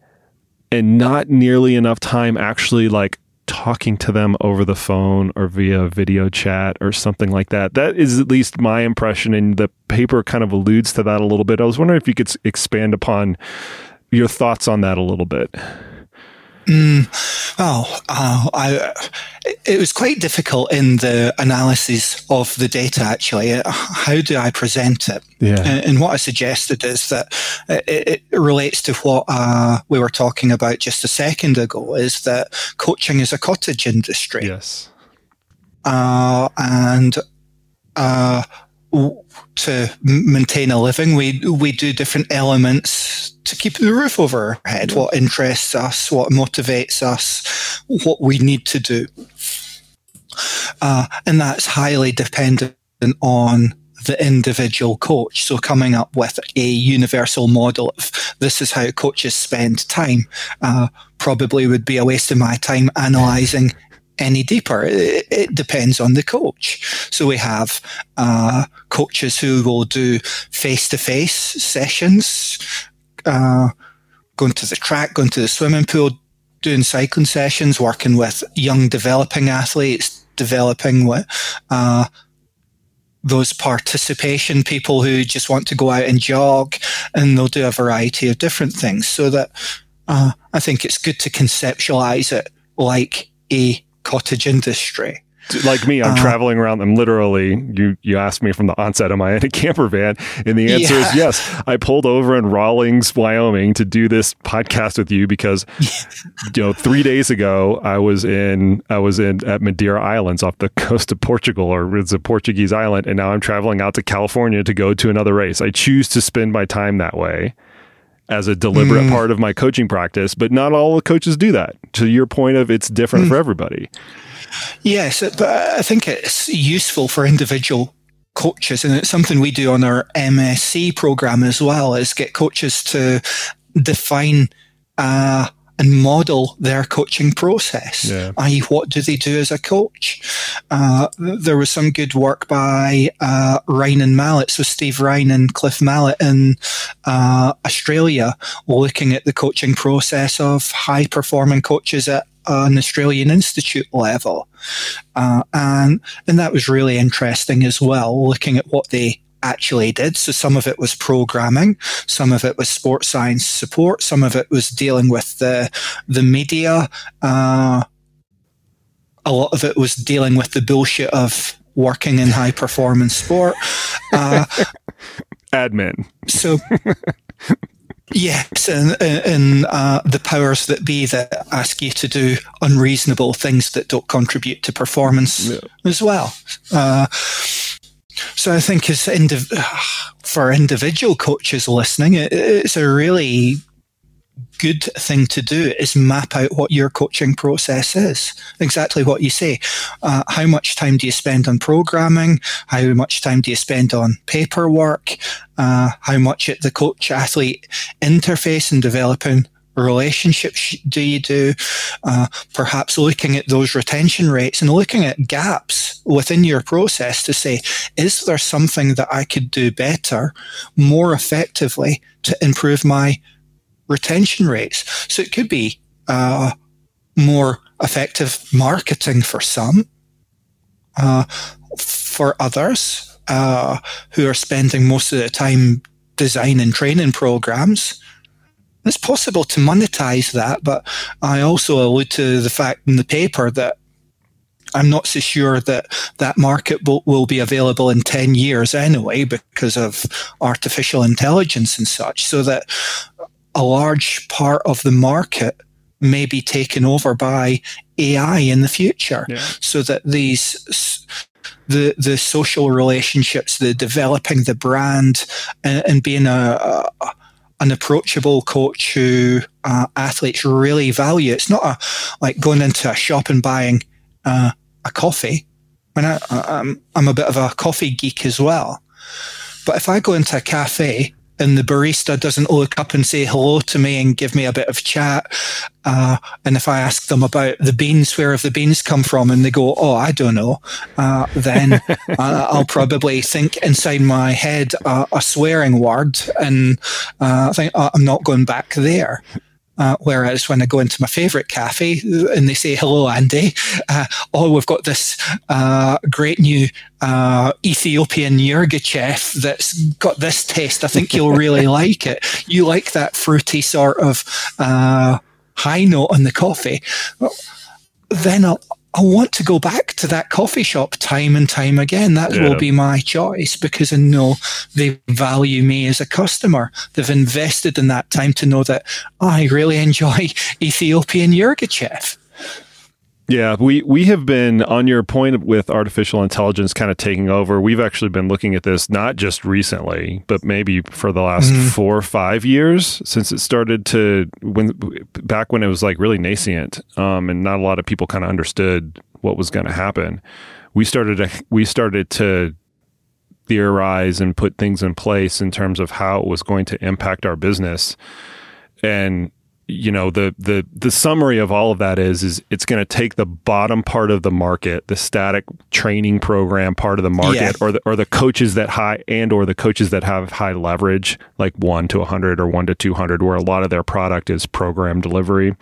and not nearly enough time actually like talking to them over the phone or via video chat or something like that. That is at least my impression, and the paper kind of alludes to that a little bit. I was wondering if you could expand upon your thoughts on that a little bit. Mm, oh, uh, I, it was quite difficult in the analysis of the data, actually. Uh, how do I present it? Yeah. And, and what I suggested is that it, it relates to what uh, we were talking about just a second ago, is that coaching is a cottage industry. Yes. Uh, and uh, to maintain a living, we we do different elements to keep the roof over our head. What interests us, what motivates us, what we need to do, uh, and that's highly dependent on the individual coach. So coming up with a universal model of this is how coaches spend time uh, probably would be a waste of my time analyzing any deeper. It, it, depends on the coach. So we have uh, coaches who will do face to face sessions, uh, going to the track, going to the swimming pool, doing cycling sessions, working with young developing athletes, developing with uh, those participation people who just want to go out and jog, and they'll do a variety of different things. So that uh, I think it's good to conceptualize it like a cottage industry. Like me, I'm uh, traveling around them literally. You you asked me from the onset, am I in a camper van? And the answer yeah. is yes. I pulled over in Rawlins, Wyoming to do this podcast with you because you know, three days ago I was in I was in at Madeira Islands off the coast of Portugal or it's a Portuguese island, and now I'm traveling out to California to go to another race. I choose to spend my time that way as a deliberate mm. part of my coaching practice, but not all the coaches do that. To your point of it's different mm. for everybody. Yes, but I think it's useful for individual coaches and it's something we do on our MSc program as well is get coaches to define uh, and model their coaching process. Yeah. I.e., what do they do as a coach? Uh, there was some good work by uh, Ryan and Mallett, so Steve Ryan and Cliff Mallett in uh, Australia, looking at the coaching process of high performing coaches at an Australian institute level, uh, and and that was really interesting as well, looking at what they actually did. So some of it was programming, some of it was sports science support, some of it was dealing with the the media. Uh, a lot of it was dealing with the bullshit of working in high performance sport. Uh, Admin. So Yes, and, and uh, the powers that be that ask you to do unreasonable things that don't contribute to performance yeah. as well. Uh, so I think as indiv- for individual coaches listening, it, it's a really good thing to do is map out what your coaching process is. Exactly what you say. Uh, how much time do you spend on programming? How much time do you spend on paperwork? Uh, how much at the coach athlete interface and developing relationships do you do? Uh, perhaps looking at those retention rates and looking at gaps within your process to say, is there something that I could do better, more effectively to improve my retention rates? So it could be uh, more effective marketing for some. Uh, for others uh, who are spending most of the time designing training programs, it's possible to monetize that, but I also allude to the fact in the paper that I'm not so sure that that market will, will be available in 10 years anyway because of artificial intelligence and such. So that a large part of the market may be taken over by AI in the future. Yeah. So that these the the social relationships, the developing the brand, and, and being a, a an approachable coach who uh, athletes really value. It's not a, like going into a shop and buying uh, a coffee. I I'm, I'm a bit of a coffee geek as well. But if I go into a cafe and the barista doesn't look up and say hello to me and give me a bit of chat. Uh, and if I ask them about the beans, where have the beans come from? And they go, oh, I don't know. Uh, then uh, I'll probably think inside my head a swearing word and uh, think, oh, I'm not going back there. Uh, whereas when I go into my favorite cafe and they say, hello, Andy, uh, oh, we've got this uh, great new uh, Ethiopian Yirgacheffe that's got this taste. I think you'll really like it. You like that fruity sort of uh, high note on the coffee. Well, then I'll, I want to go back to that coffee shop time and time again. That yeah. will be my choice because I know they value me as a customer. They've invested in that time to know that I really enjoy Ethiopian Yirgacheffe. Yeah, we we have been on your point with artificial intelligence kind of taking over. We've actually been looking at this not just recently, but maybe for the last mm-hmm. four or five years since it started to when back when it was like really nascent, um, and not a lot of people kind of understood what was going to happen. We started to, we started to theorize and put things in place in terms of how it was going to impact our business, and you know the the the summary of all of that is is it's going to take the bottom part of the market the static training program part of the market yeah. or the or the coaches that high and or the coaches that have high leverage like 1 to 100 or 1 to 200 where a lot of their product is program delivery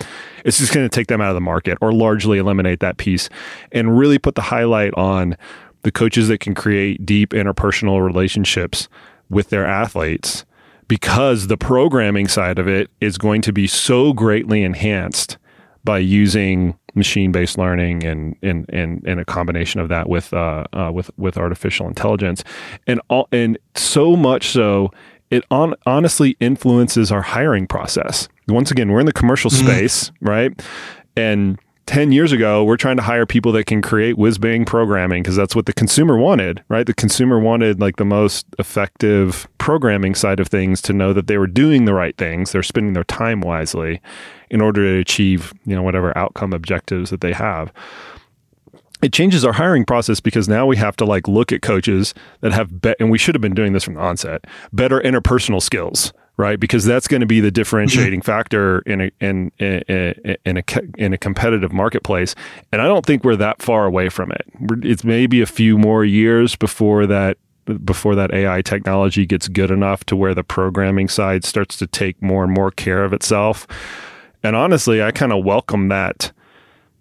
it's just going to take them out of the market or largely eliminate that piece and really put the highlight on the coaches that can create deep interpersonal relationships with their athletes because the programming side of it is going to be so greatly enhanced by using machine-based learning and and and, and a combination of that with uh, uh, with with artificial intelligence, and all, and so much so it on, honestly influences our hiring process. Once again, we're in the commercial mm-hmm. space, right? And 10 years ago, we're trying to hire people that can create whiz bang programming because that's what the consumer wanted, right? The consumer wanted like the most effective programming side of things to know that they were doing the right things, they're spending their time wisely in order to achieve, you know, whatever outcome objectives that they have. It changes our hiring process because now we have to like look at coaches that have be- and we should have been doing this from the onset, better interpersonal skills right? Because that's going to be the mm-hmm. differentiating factor in a in in, in a in a competitive marketplace. And I don't think we're that far away from it. It's maybe a few more years before that before that AI technology gets good enough to where the programming side starts to take more and more care of itself. And honestly, I kind of welcome that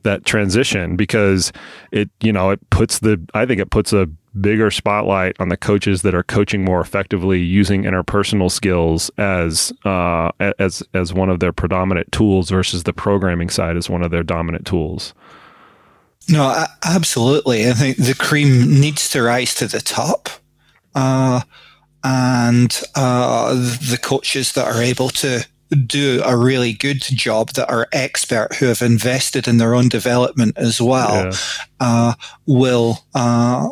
that transition because it you know it puts the I think it puts a bigger spotlight on the coaches that are coaching more effectively using interpersonal skills as uh, as as one of their predominant tools versus the programming side as one of their dominant tools. No, absolutely. I think the cream needs to rise to the top. Uh, and uh, the coaches that are able to do a really good job that are expert who have invested in their own development as well yeah. uh, will uh,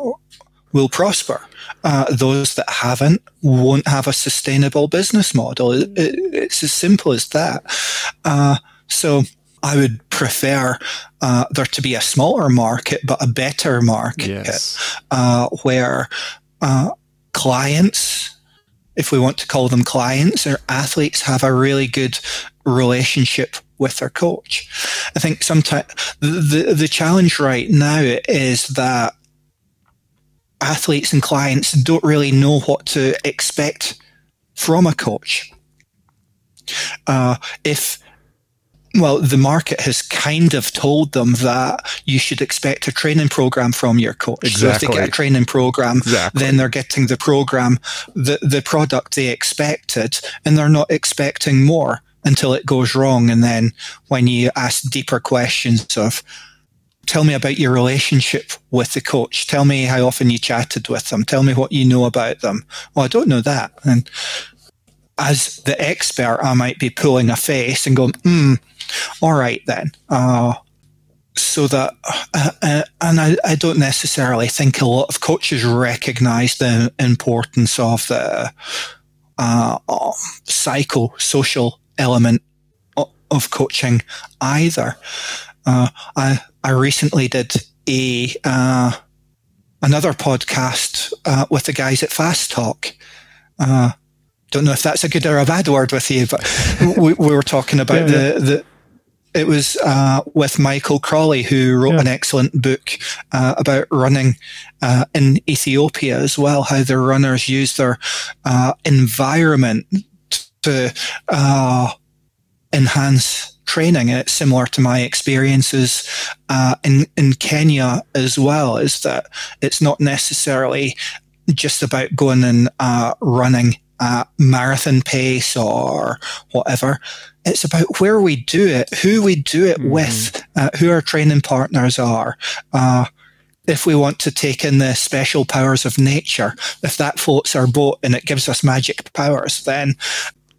will prosper. Uh, those that haven't won't have a sustainable business model. It, it, it's as simple as that. Uh, so I would prefer uh, there to be a smaller market, but a better market yes. Uh, where clients if we want to call them clients or athletes, have a really good relationship with their coach. I think sometimes the, the challenge right now is that athletes and clients don't really know what to expect from a coach. Uh, if well, the market has kind of told them that you should expect a training program from your coach. Exactly. So if they get a training program, exactly. then they're getting the program, the, the product they expected, and they're not expecting more until it goes wrong. And then when you ask deeper questions of, tell me about your relationship with the coach. Tell me how often you chatted with them. Tell me what you know about them. Well, I don't know that. And as the expert, I might be pulling a face and going, hmm, all right then. Uh, so that, uh, uh, and I, I, don't necessarily think a lot of coaches recognize the importance of the uh, psychosocial element of coaching either. Uh, I I recently did a uh, another podcast uh, with the guys at Fast Talk. Uh, don't know if that's a good or a bad word with you, but we, we were talking about yeah, the, the it was uh, with Michael Crawley, who wrote yeah. an excellent book uh, about running uh, in Ethiopia as well, how the runners use their uh, environment to uh, enhance training. And it's similar to my experiences uh, in, in Kenya as well, is that it's not necessarily just about going and running uh, marathon pace or whatever. It's about where we do it, who we do it mm-hmm. with, uh, who our training partners are. Uh, if we want to take in the special powers of nature, if that floats our boat and it gives us magic powers, then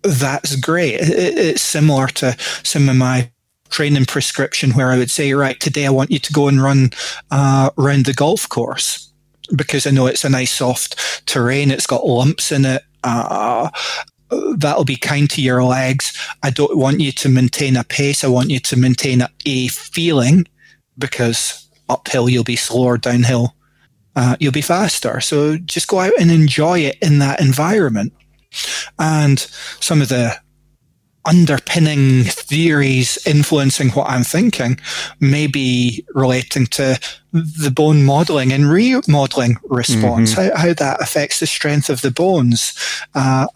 that's great. It, it's similar to some of my training prescription where I would say, right, today I want you to go and run uh, around the golf course because I know it's a nice soft terrain. It's got lumps in it uh, that'll be kind to your legs. I don't want you to maintain a pace. I want you to maintain a, a feeling because uphill you'll be slower, downhill uh, you'll be faster. So just go out and enjoy it in that environment. And some of the underpinning theories influencing what I'm thinking may be relating to the bone modeling and remodeling response, mm-hmm. how, how, that affects the strength of the bones, uh,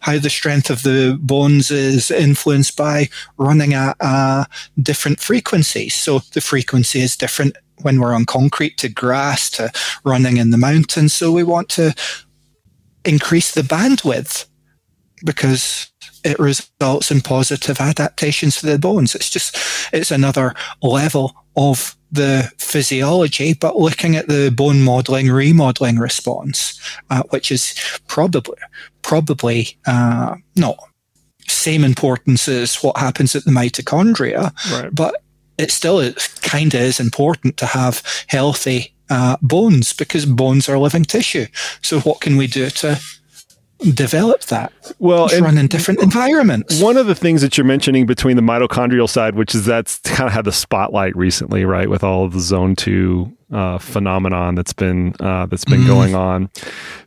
how the strength of the bones is influenced by running at uh, different frequencies. So the frequency is different when we're on concrete to grass to running in the mountains. So we want to increase the bandwidth because it results in positive adaptations to the bones. It's just, it's another level of the physiology, but looking at the bone modeling, remodeling response, uh, which is probably, probably, uh, not same importance as what happens at the mitochondria, right. but it still kind of is important to have healthy uh, bones because bones are living tissue. So what can we do to develop that. Well, and run in different environments. One of the things that you're mentioning between the mitochondrial side, which is that's kind of had the spotlight recently, right, with all of the zone two uh, phenomenon that's been uh, that's been mm. going on.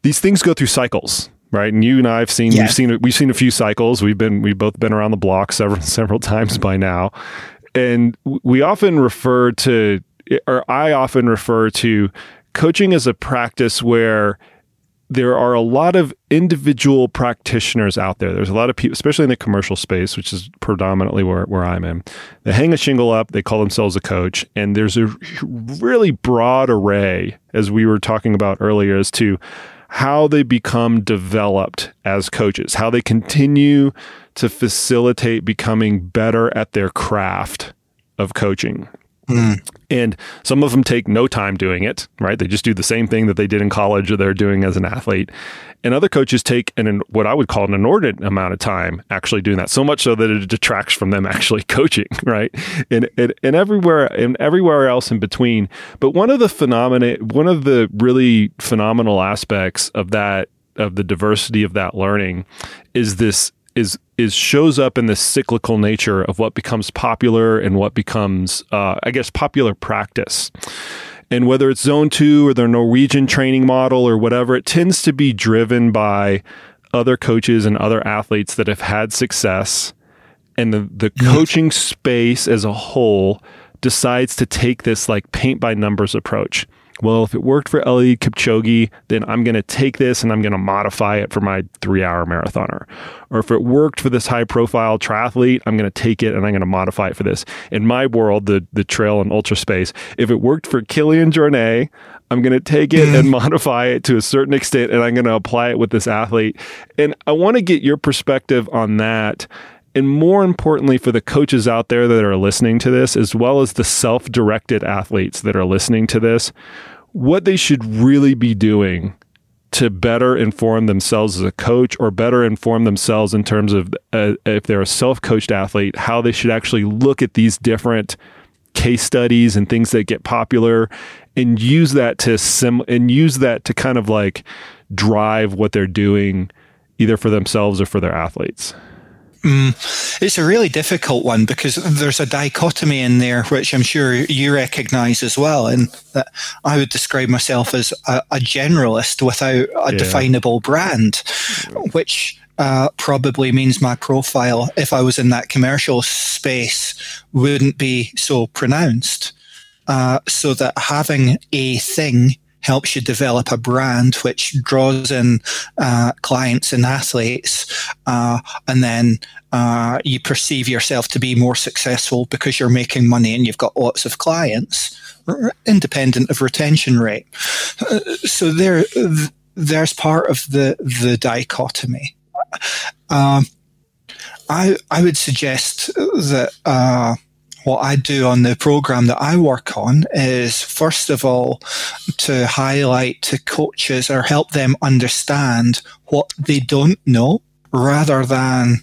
These things go through cycles. Right, and you and I have seen yeah. we've seen we've seen a few cycles. We've been we've both been around the block several several times by now, and we often refer to, or I often refer to, coaching as a practice where there are a lot of individual practitioners out there. There's a lot of people, especially in the commercial space, which is predominantly where, where I'm in. They hang a shingle up, they call themselves a coach, and there's a really broad array, as we were talking about earlier, as to how they become developed as coaches, how they continue to facilitate becoming better at their craft of coaching. Mm. And some of them take no time doing it, right? They just do the same thing that they did in college or they're doing as an athlete. And other coaches take an what I would call an inordinate amount of time actually doing that, so much so that it detracts from them actually coaching, right? And and, and everywhere and everywhere else in between. But one of the phenomena, one of the really phenomenal aspects of that of the diversity of that learning is this is is shows up in the cyclical nature of what becomes popular and what becomes, uh, I guess, popular practice. And whether it's Zone Two or the Norwegian training model or whatever, it tends to be driven by other coaches and other athletes that have had success, and the the coaching space as a whole decides to take this like paint by numbers approach well, if it worked for Eliud Kipchoge, then I'm going to take this and I'm going to modify it for my three hour marathoner. Or if it worked for this high profile triathlete, I'm going to take it and I'm going to modify it for this. In my world, the, the trail and ultra space, if it worked for Kilian Jornet, I'm going to take it and modify it to a certain extent and I'm going to apply it with this athlete. And I want to get your perspective on that and more importantly for the coaches out there that are listening to this as well as the self-directed athletes that are listening to this what they should really be doing to better inform themselves as a coach or better inform themselves in terms of uh, if they're a self-coached athlete how they should actually look at these different case studies and things that get popular and use that to sim and use that to kind of like drive what they're doing either for themselves or for their athletes Mm, it's a really difficult one because there's a dichotomy in there, which I'm sure you recognize as well. And that I would describe myself as a, a generalist without a yeah. definable brand, which uh, probably means my profile, if I was in that commercial space, wouldn't be so pronounced. Uh, so that having a thing helps you develop a brand which draws in uh, clients and athletes, uh, and then uh, you perceive yourself to be more successful because you're making money and you've got lots of clients, independent of retention rate. Uh, so there, there's part of the the dichotomy. Um, I I would suggest that uh, what I do on the program that I work on is first of all to highlight to coaches or help them understand what they don't know rather than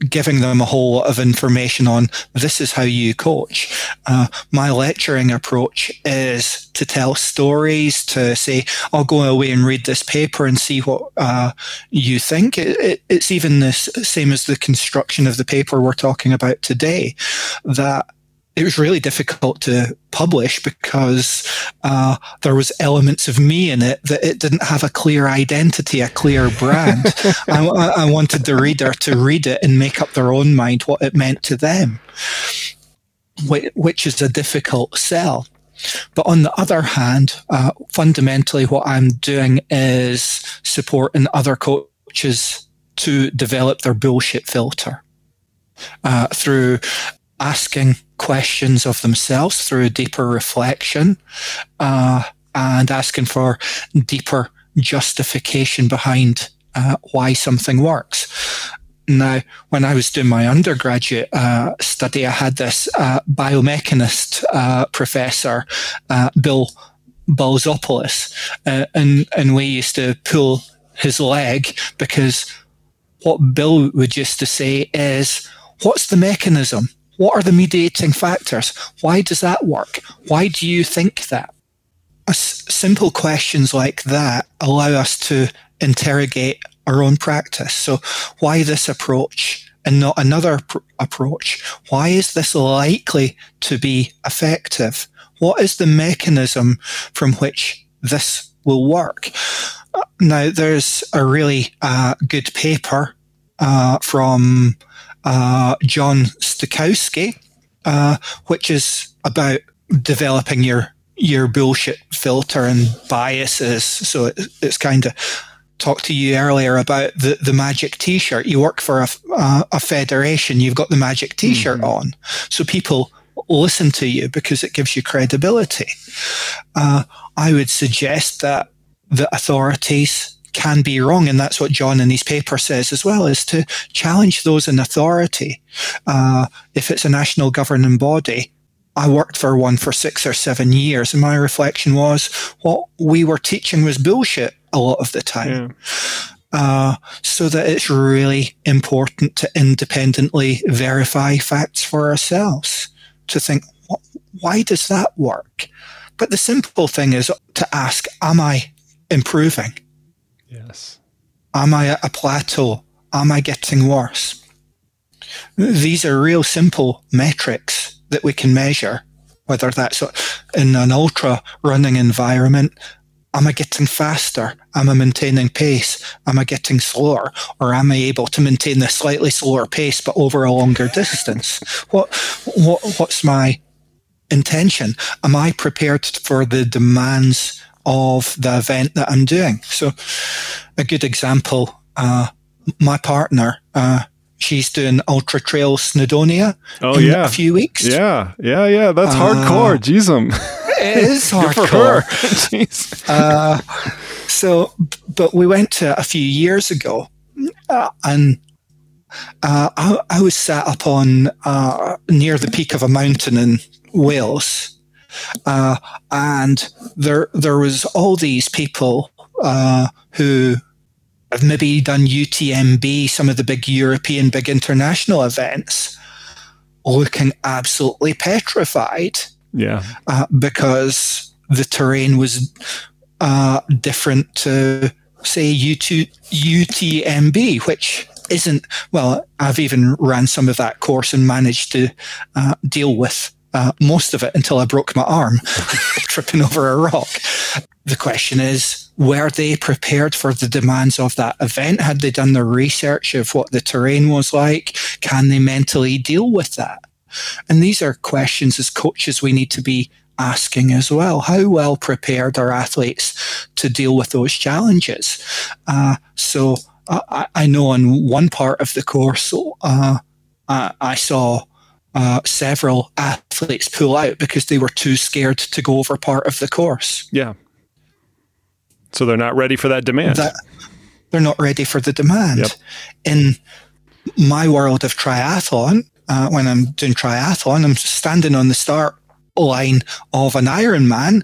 giving them a whole lot of information on this is how you coach. Uh, my lecturing approach is to tell stories, to say, I'll go away and read this paper and see what uh, you think. It, it, it's even the same as the construction of the paper we're talking about today, that it was really difficult to publish because uh, there was elements of me in it that it didn't have a clear identity, a clear brand. I, I, wanted the reader to read it and make up their own mind what it meant to them, which is a difficult sell. But on the other hand, uh, fundamentally, what I'm doing is supporting other coaches to develop their bullshit filter. Uh, through asking questions of themselves through deeper reflection uh, and asking for deeper justification behind uh, why something works. Now, when I was doing my undergraduate uh, study, I had this uh, biomechanist uh, professor, uh, Bill Baltzopoulos, and, and we used to pull his leg because what Bill would used to say is, what's the mechanism? What are the mediating factors? Why does that work? Why do you think that? simple questions like that allow us to interrogate our own practice. So why this approach and not another pr- approach? Why is this likely to be effective? What is the mechanism from which this will work? Now, there's a really uh, good paper uh, from uh, John Stoszkowski, uh, which is about developing your your bullshit filter and biases. So it, it's kind of talked to you earlier about the, the magic t-shirt. You work for a, uh, a federation. You've got the magic t-shirt mm-hmm. on. So people listen to you because it gives you credibility. Uh, I would suggest that the authorities can be wrong. And that's what John in his paper says as well, is to challenge those in authority. Uh, if it's a national governing body, I worked for one for six or seven years, and my reflection was what we were teaching was bullshit a lot of the time. Yeah. Uh, so that it's really important to independently verify facts for ourselves to think, why does that work? But the simple thing is to ask, am I improving? Yes. Am I at a plateau? Am I getting worse? These are real simple metrics that we can measure, whether that's in an ultra running environment. Am I getting faster? Am I maintaining pace? Am I getting slower? Or am I able to maintain the slightly slower pace but over a longer distance? What, what, what's my intention? Am I prepared for the demands of the event that I'm doing? So a good example, uh, my partner, uh, she's doing Ultra Trail Snowdonia oh, yeah. a few weeks. Yeah, yeah, yeah. That's uh, hardcore. Jeez, it is hardcore. Jeez. uh, so, but we went to a few years ago, uh, and uh, I, I, was sat up on uh, near the peak of a mountain in Wales, uh, and there there was all these people who I've maybe done UTMB, some of the big European, big international events, looking absolutely petrified. Yeah. Uh, because the terrain was uh, different to, say, U2, UTMB, which isn't, well, I've even ran some of that course and managed to uh, deal with uh, most of it until I broke my arm tripping over a rock. The question is, were they prepared for the demands of that event? Had they done the research of what the terrain was like? Can they mentally deal with that? And these are questions as coaches we need to be asking as well. How well prepared are athletes to deal with those challenges? Uh, so I, I, know on one part of the course, uh, I saw uh, several athletes pull out because they were too scared to go over part of the course. Yeah. So they're not ready for that demand. That, they're not ready for the demand. Yep. In my world of triathlon, uh, when I'm doing triathlon, I'm standing on the start line of an Ironman,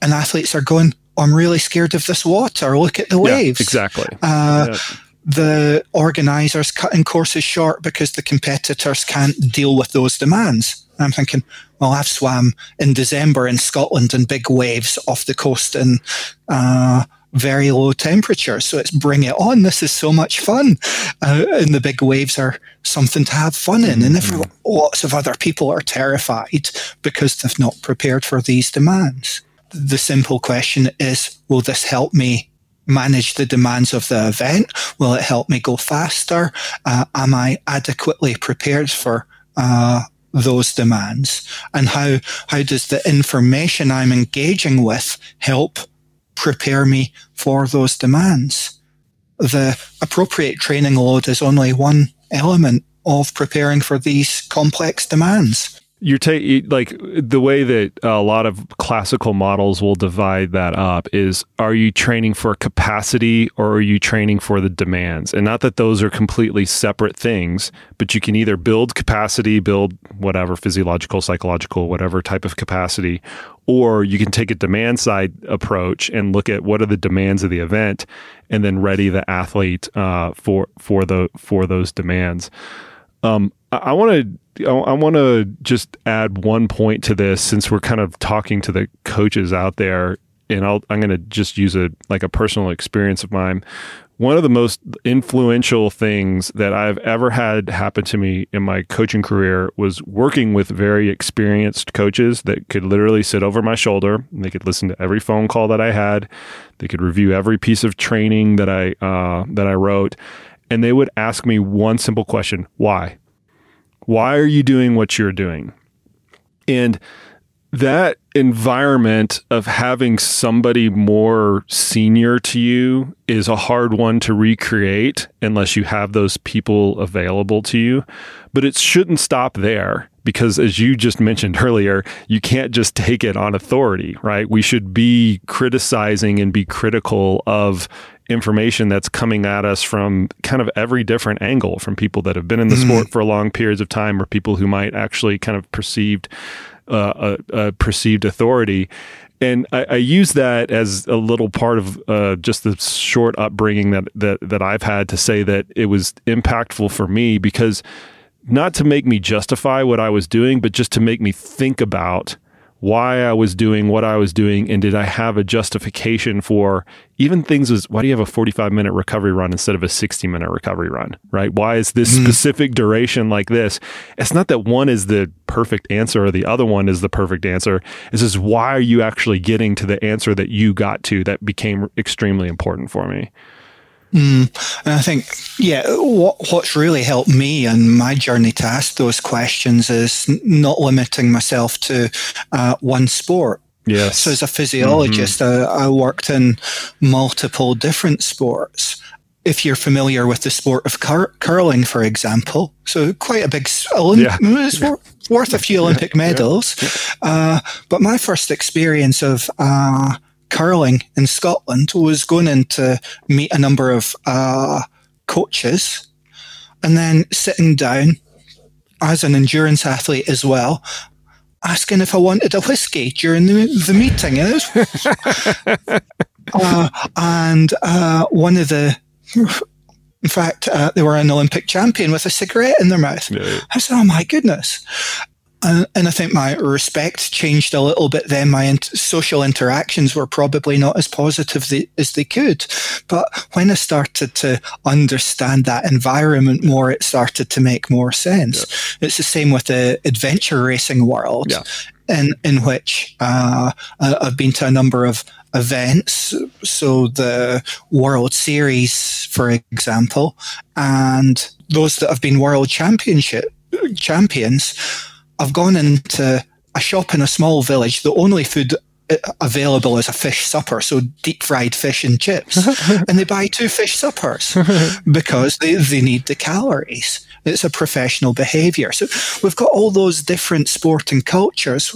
and athletes are going, "I'm really scared of this water. Look at the waves." Yeah, exactly. Uh, yeah. The organizers cutting courses short because the competitors can't deal with those demands. I'm thinking, well, I've swam in December in Scotland in big waves off the coast in uh, very low temperatures. So it's bring it on. This is so much fun. Uh, and the big waves are something to have fun in. And if mm-hmm. lots of other people are terrified because they've not prepared for these demands, the simple question is, will this help me manage the demands of the event? Will it help me go faster? Uh, am I adequately prepared for uh, those demands? And how, how does the information I'm engaging with help prepare me for those demands? The appropriate training load is only one element of preparing for these complex demands you're taking like the way that a lot of classical models will divide that up is are you training for capacity or are you training for the demands? And not that those are completely separate things but you can either build capacity build whatever physiological psychological whatever type of capacity or you can take a demand side approach and look at what are the demands of the event and then ready the athlete uh, for for the for those demands. Um, I want to I want to just add one point to this since we're kind of talking to the coaches out there, and I'll, I'm going to just use a like a personal experience of mine. One of the most influential things that I've ever had happen to me in my coaching career was working with very experienced coaches that could literally sit over my shoulder. they could listen to every phone call that I had. They could review every piece of training that I uh, that I wrote, and they would ask me one simple question: Why? Why are you doing what you're doing? And that environment of having somebody more senior to you is a hard one to recreate unless you have those people available to you. But it shouldn't stop there because, as you just mentioned earlier, you can't just take it on authority, right? We should be criticizing and be critical of information that's coming at us from kind of every different angle from people that have been in the mm sport for long periods of time or people who might actually kind of perceived uh, a, a, perceived authority. And I, I, use that as a little part of uh, just the short upbringing that, that that I've had to say that it was impactful for me because not to make me justify what I was doing, but just to make me think about why I was doing what I was doing and did I have a justification for even things as why do you have a 45 minute recovery run instead of a 60 minute recovery run, right? Why is this mm. specific duration like this? It's not that one is the perfect answer or the other one is the perfect answer. It's just why are you actually getting to the answer that you got to that became extremely important for me? Mm, and I think, yeah, what, what's really helped me and my journey to ask those questions is not limiting myself to uh, one sport. Yes. So as a physiologist, mm-hmm. I, I, worked in multiple different sports. If you're familiar with the sport of cur- curling, for example, so quite a big, Olymp- yeah. it's worth a few Olympic medals. Yeah. Uh, but my first experience of uh, curling in Scotland was going in to meet a number of uh, coaches and then sitting down as an endurance athlete as well, asking if I wanted a whiskey during the, the meeting. Was, uh, and uh, one of the, in fact, uh, they were an Olympic champion with a cigarette in their mouth. Yeah. I said, "Oh my goodness!" And, and I think my respect changed a little bit then. My in- social interactions were probably not as positive the, as they could. But when I started to understand that environment more, it started to make more sense. Yeah. It's the same with the adventure racing world. Yeah. In, in which uh, I've been to a number of events. So the World Series, for example, and those that have been World Championship champions I've gone into a shop in a small village. The only food uh, available is a fish supper, so deep fried fish and chips. and they buy two fish suppers because they, they need the calories. It's a professional behavior. So we've got all those different sporting cultures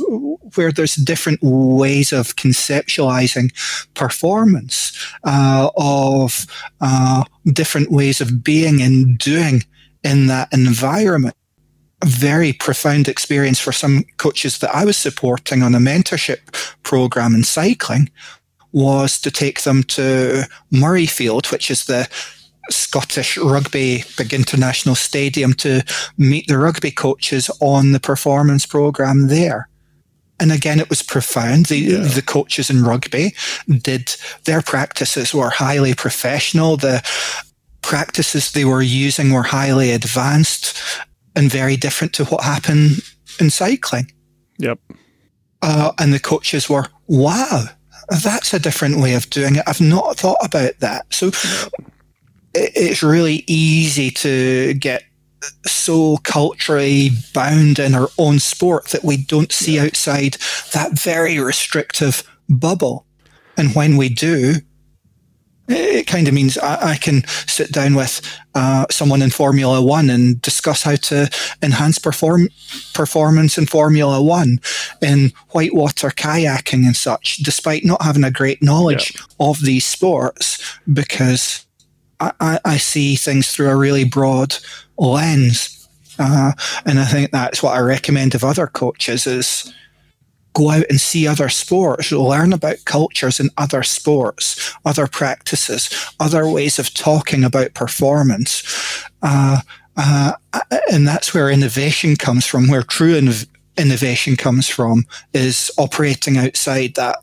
where there's different ways of conceptualizing performance, uh, of uh, different ways of being and doing in that environment very profound experience for some coaches that I was supporting on a mentorship program in cycling was to take them to Murrayfield, which is the Scottish rugby big international stadium to meet the rugby coaches on the performance program there. And again, it was profound. The, yeah. the coaches in rugby did their practices were highly professional. The practices they were using were highly advanced and very different to what happened in cycling. Yep. Uh, and the coaches were, wow, that's a different way of doing it. I've not thought about that. So it, it's really easy to get so culturally bound in our own sport that we don't see outside that very restrictive bubble. And when we do, it kind of means I, I, can sit down with uh, someone in Formula One and discuss how to enhance perform performance in Formula One, in whitewater kayaking and such, despite not having a great knowledge yeah. of these sports, because I, I, I, see things through a really broad lens. Uh, and I think that's what I recommend of other coaches is go out and see other sports, learn about cultures in other sports, other practices, other ways of talking about performance. Uh, uh, and that's where innovation comes from, where true inv- innovation comes from, is operating outside that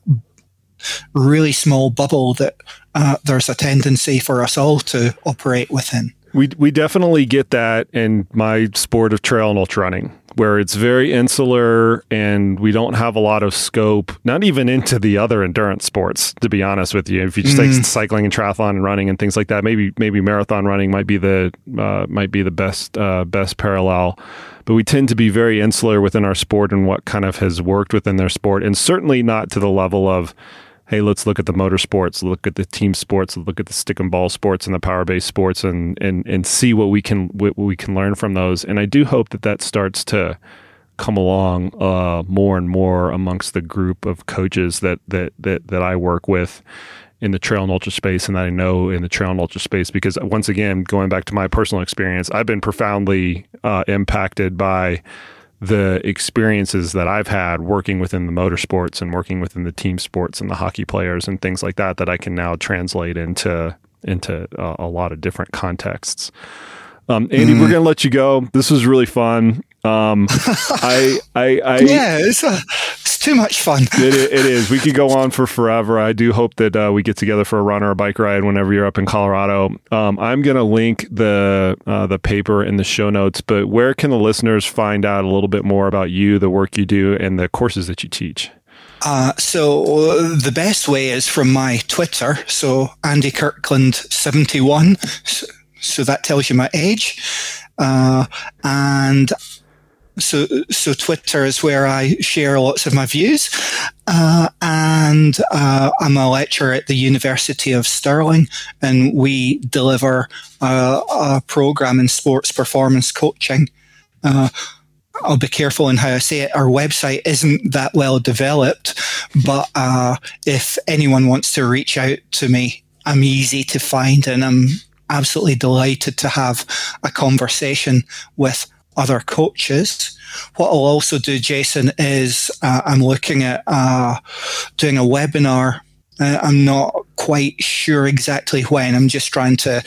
really small bubble that uh, there's a tendency for us all to operate within. We, we definitely get that in my sport of trail and ultra running where it's very insular and we don't have a lot of scope, not even into the other endurance sports, to be honest with you. If you just mm. take cycling and triathlon and running and things like that, maybe maybe marathon running might be the uh, might be the best uh, best parallel. But we tend to be very insular within our sport and what kind of has worked within their sport, and certainly not to the level of hey, let's look at the motorsports, look at the team sports, look at the stick and ball sports and the power based sports, and and and see what we can what we can learn from those. And I do hope that that starts to come along uh, more and more amongst the group of coaches that that that that I work with in the trail and ultra space, and that I know in the trail and ultra space. Because once again, going back to my personal experience, I've been profoundly uh, impacted by the experiences that I've had working within the motorsports and working within the team sports and the hockey players and things like that that I can now translate into into a, a lot of different contexts. Um, Andy, mm. we're going to let you go. This was really fun. Um, I, I, I, yeah, it's, uh, it's too much fun. it, it is. We could go on for forever. I do hope that uh, we get together for a run or a bike ride whenever you're up in Colorado. Um, I'm going to link the uh, the paper in the show notes. But where can the listeners find out a little bit more about you, the work you do, and the courses that you teach? Uh, so the best way is from my Twitter. So Andy Kirkland seventy one. So, so, that tells you my age. Uh, and so, so Twitter is where I share lots of my views. Uh, and uh, I'm a lecturer at the University of Stirling, and we deliver a, a program in sports performance coaching. Uh, I'll be careful in how I say it. Our website isn't that well developed, but uh, if anyone wants to reach out to me, I'm easy to find, and I'm absolutely delighted to have a conversation with other coaches. What I'll also do, Jason, is uh, I'm looking at uh, doing a webinar. Uh, I'm not quite sure exactly when. I'm just trying to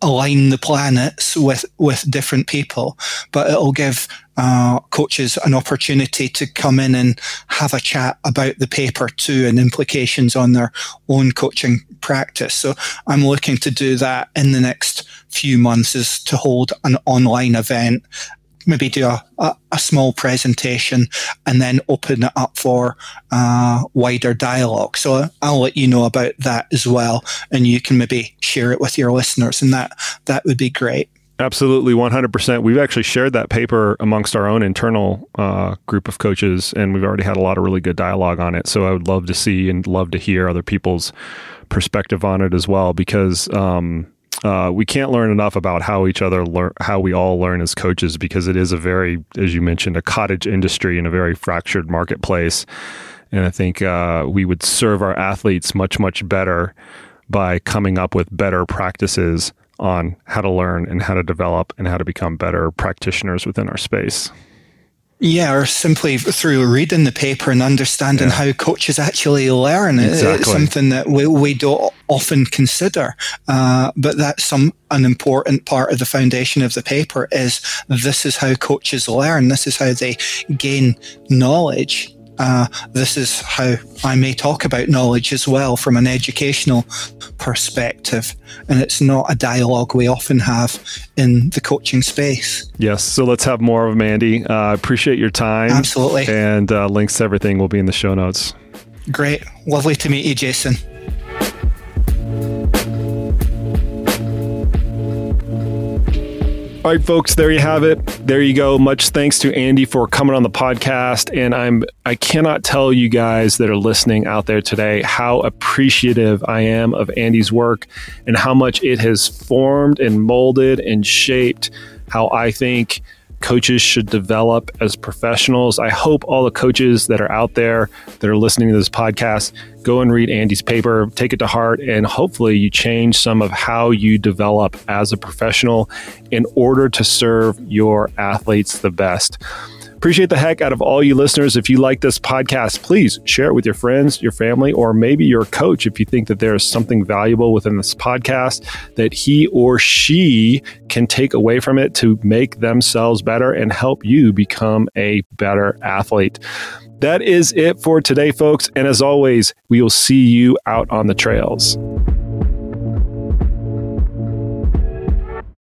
align the planets with with different people, but it'll give uh, coaches an opportunity to come in and have a chat about the paper too and implications on their own coaching practice. So I'm looking to do that in the next few months is to hold an online event maybe do a, a, a, small presentation and then open it up for uh, wider dialogue. So I'll let you know about that as well, and you can maybe share it with your listeners, and that that would be great. Absolutely, 100%. We've actually shared that paper amongst our own internal uh, group of coaches, and we've already had a lot of really good dialogue on it. So I would love to see and love to hear other people's perspective on it as well, because um, uh, we can't learn enough about how each other learn, how we all learn as coaches, because it is a very, as you mentioned, a cottage industry and a very fractured marketplace. And I think uh, we would serve our athletes much, much better by coming up with better practices on how to learn and how to develop and how to become better practitioners within our space. Yeah, or simply through reading the paper and understanding yeah. how coaches actually learn. Exactly. It's something that we, we don't often consider, uh, but that's some an important part of the foundation of the paper. Is this is how coaches learn? This is how they gain knowledge uh, this is how I may talk about knowledge as well from an educational perspective. And it's not a dialogue we often have in the coaching space. Yes. So let's have more of them, Andy. Uh, appreciate your time. Absolutely. And uh, links to everything will be in the show notes. Great. Lovely to meet you, Jason. All right, folks, there you have it. There you go. Much thanks to Andy for coming on the podcast. And I'm I cannot tell you guys that are listening out there today how appreciative I am of Andy's work and how much it has formed and molded and shaped how I think coaches should develop as professionals. I hope all the coaches that are out there that are listening to this podcast go and read Andy's paper, take it to heart, and hopefully you change some of how you develop as a professional in order to serve your athletes the best. Appreciate the heck out of all you listeners. If you like this podcast, please share it with your friends, your family, or maybe your coach if you think that there is something valuable within this podcast that he or she can take away from it to make themselves better and help you become a better athlete. That is it for today, folks. And as always, we will see you out on the trails.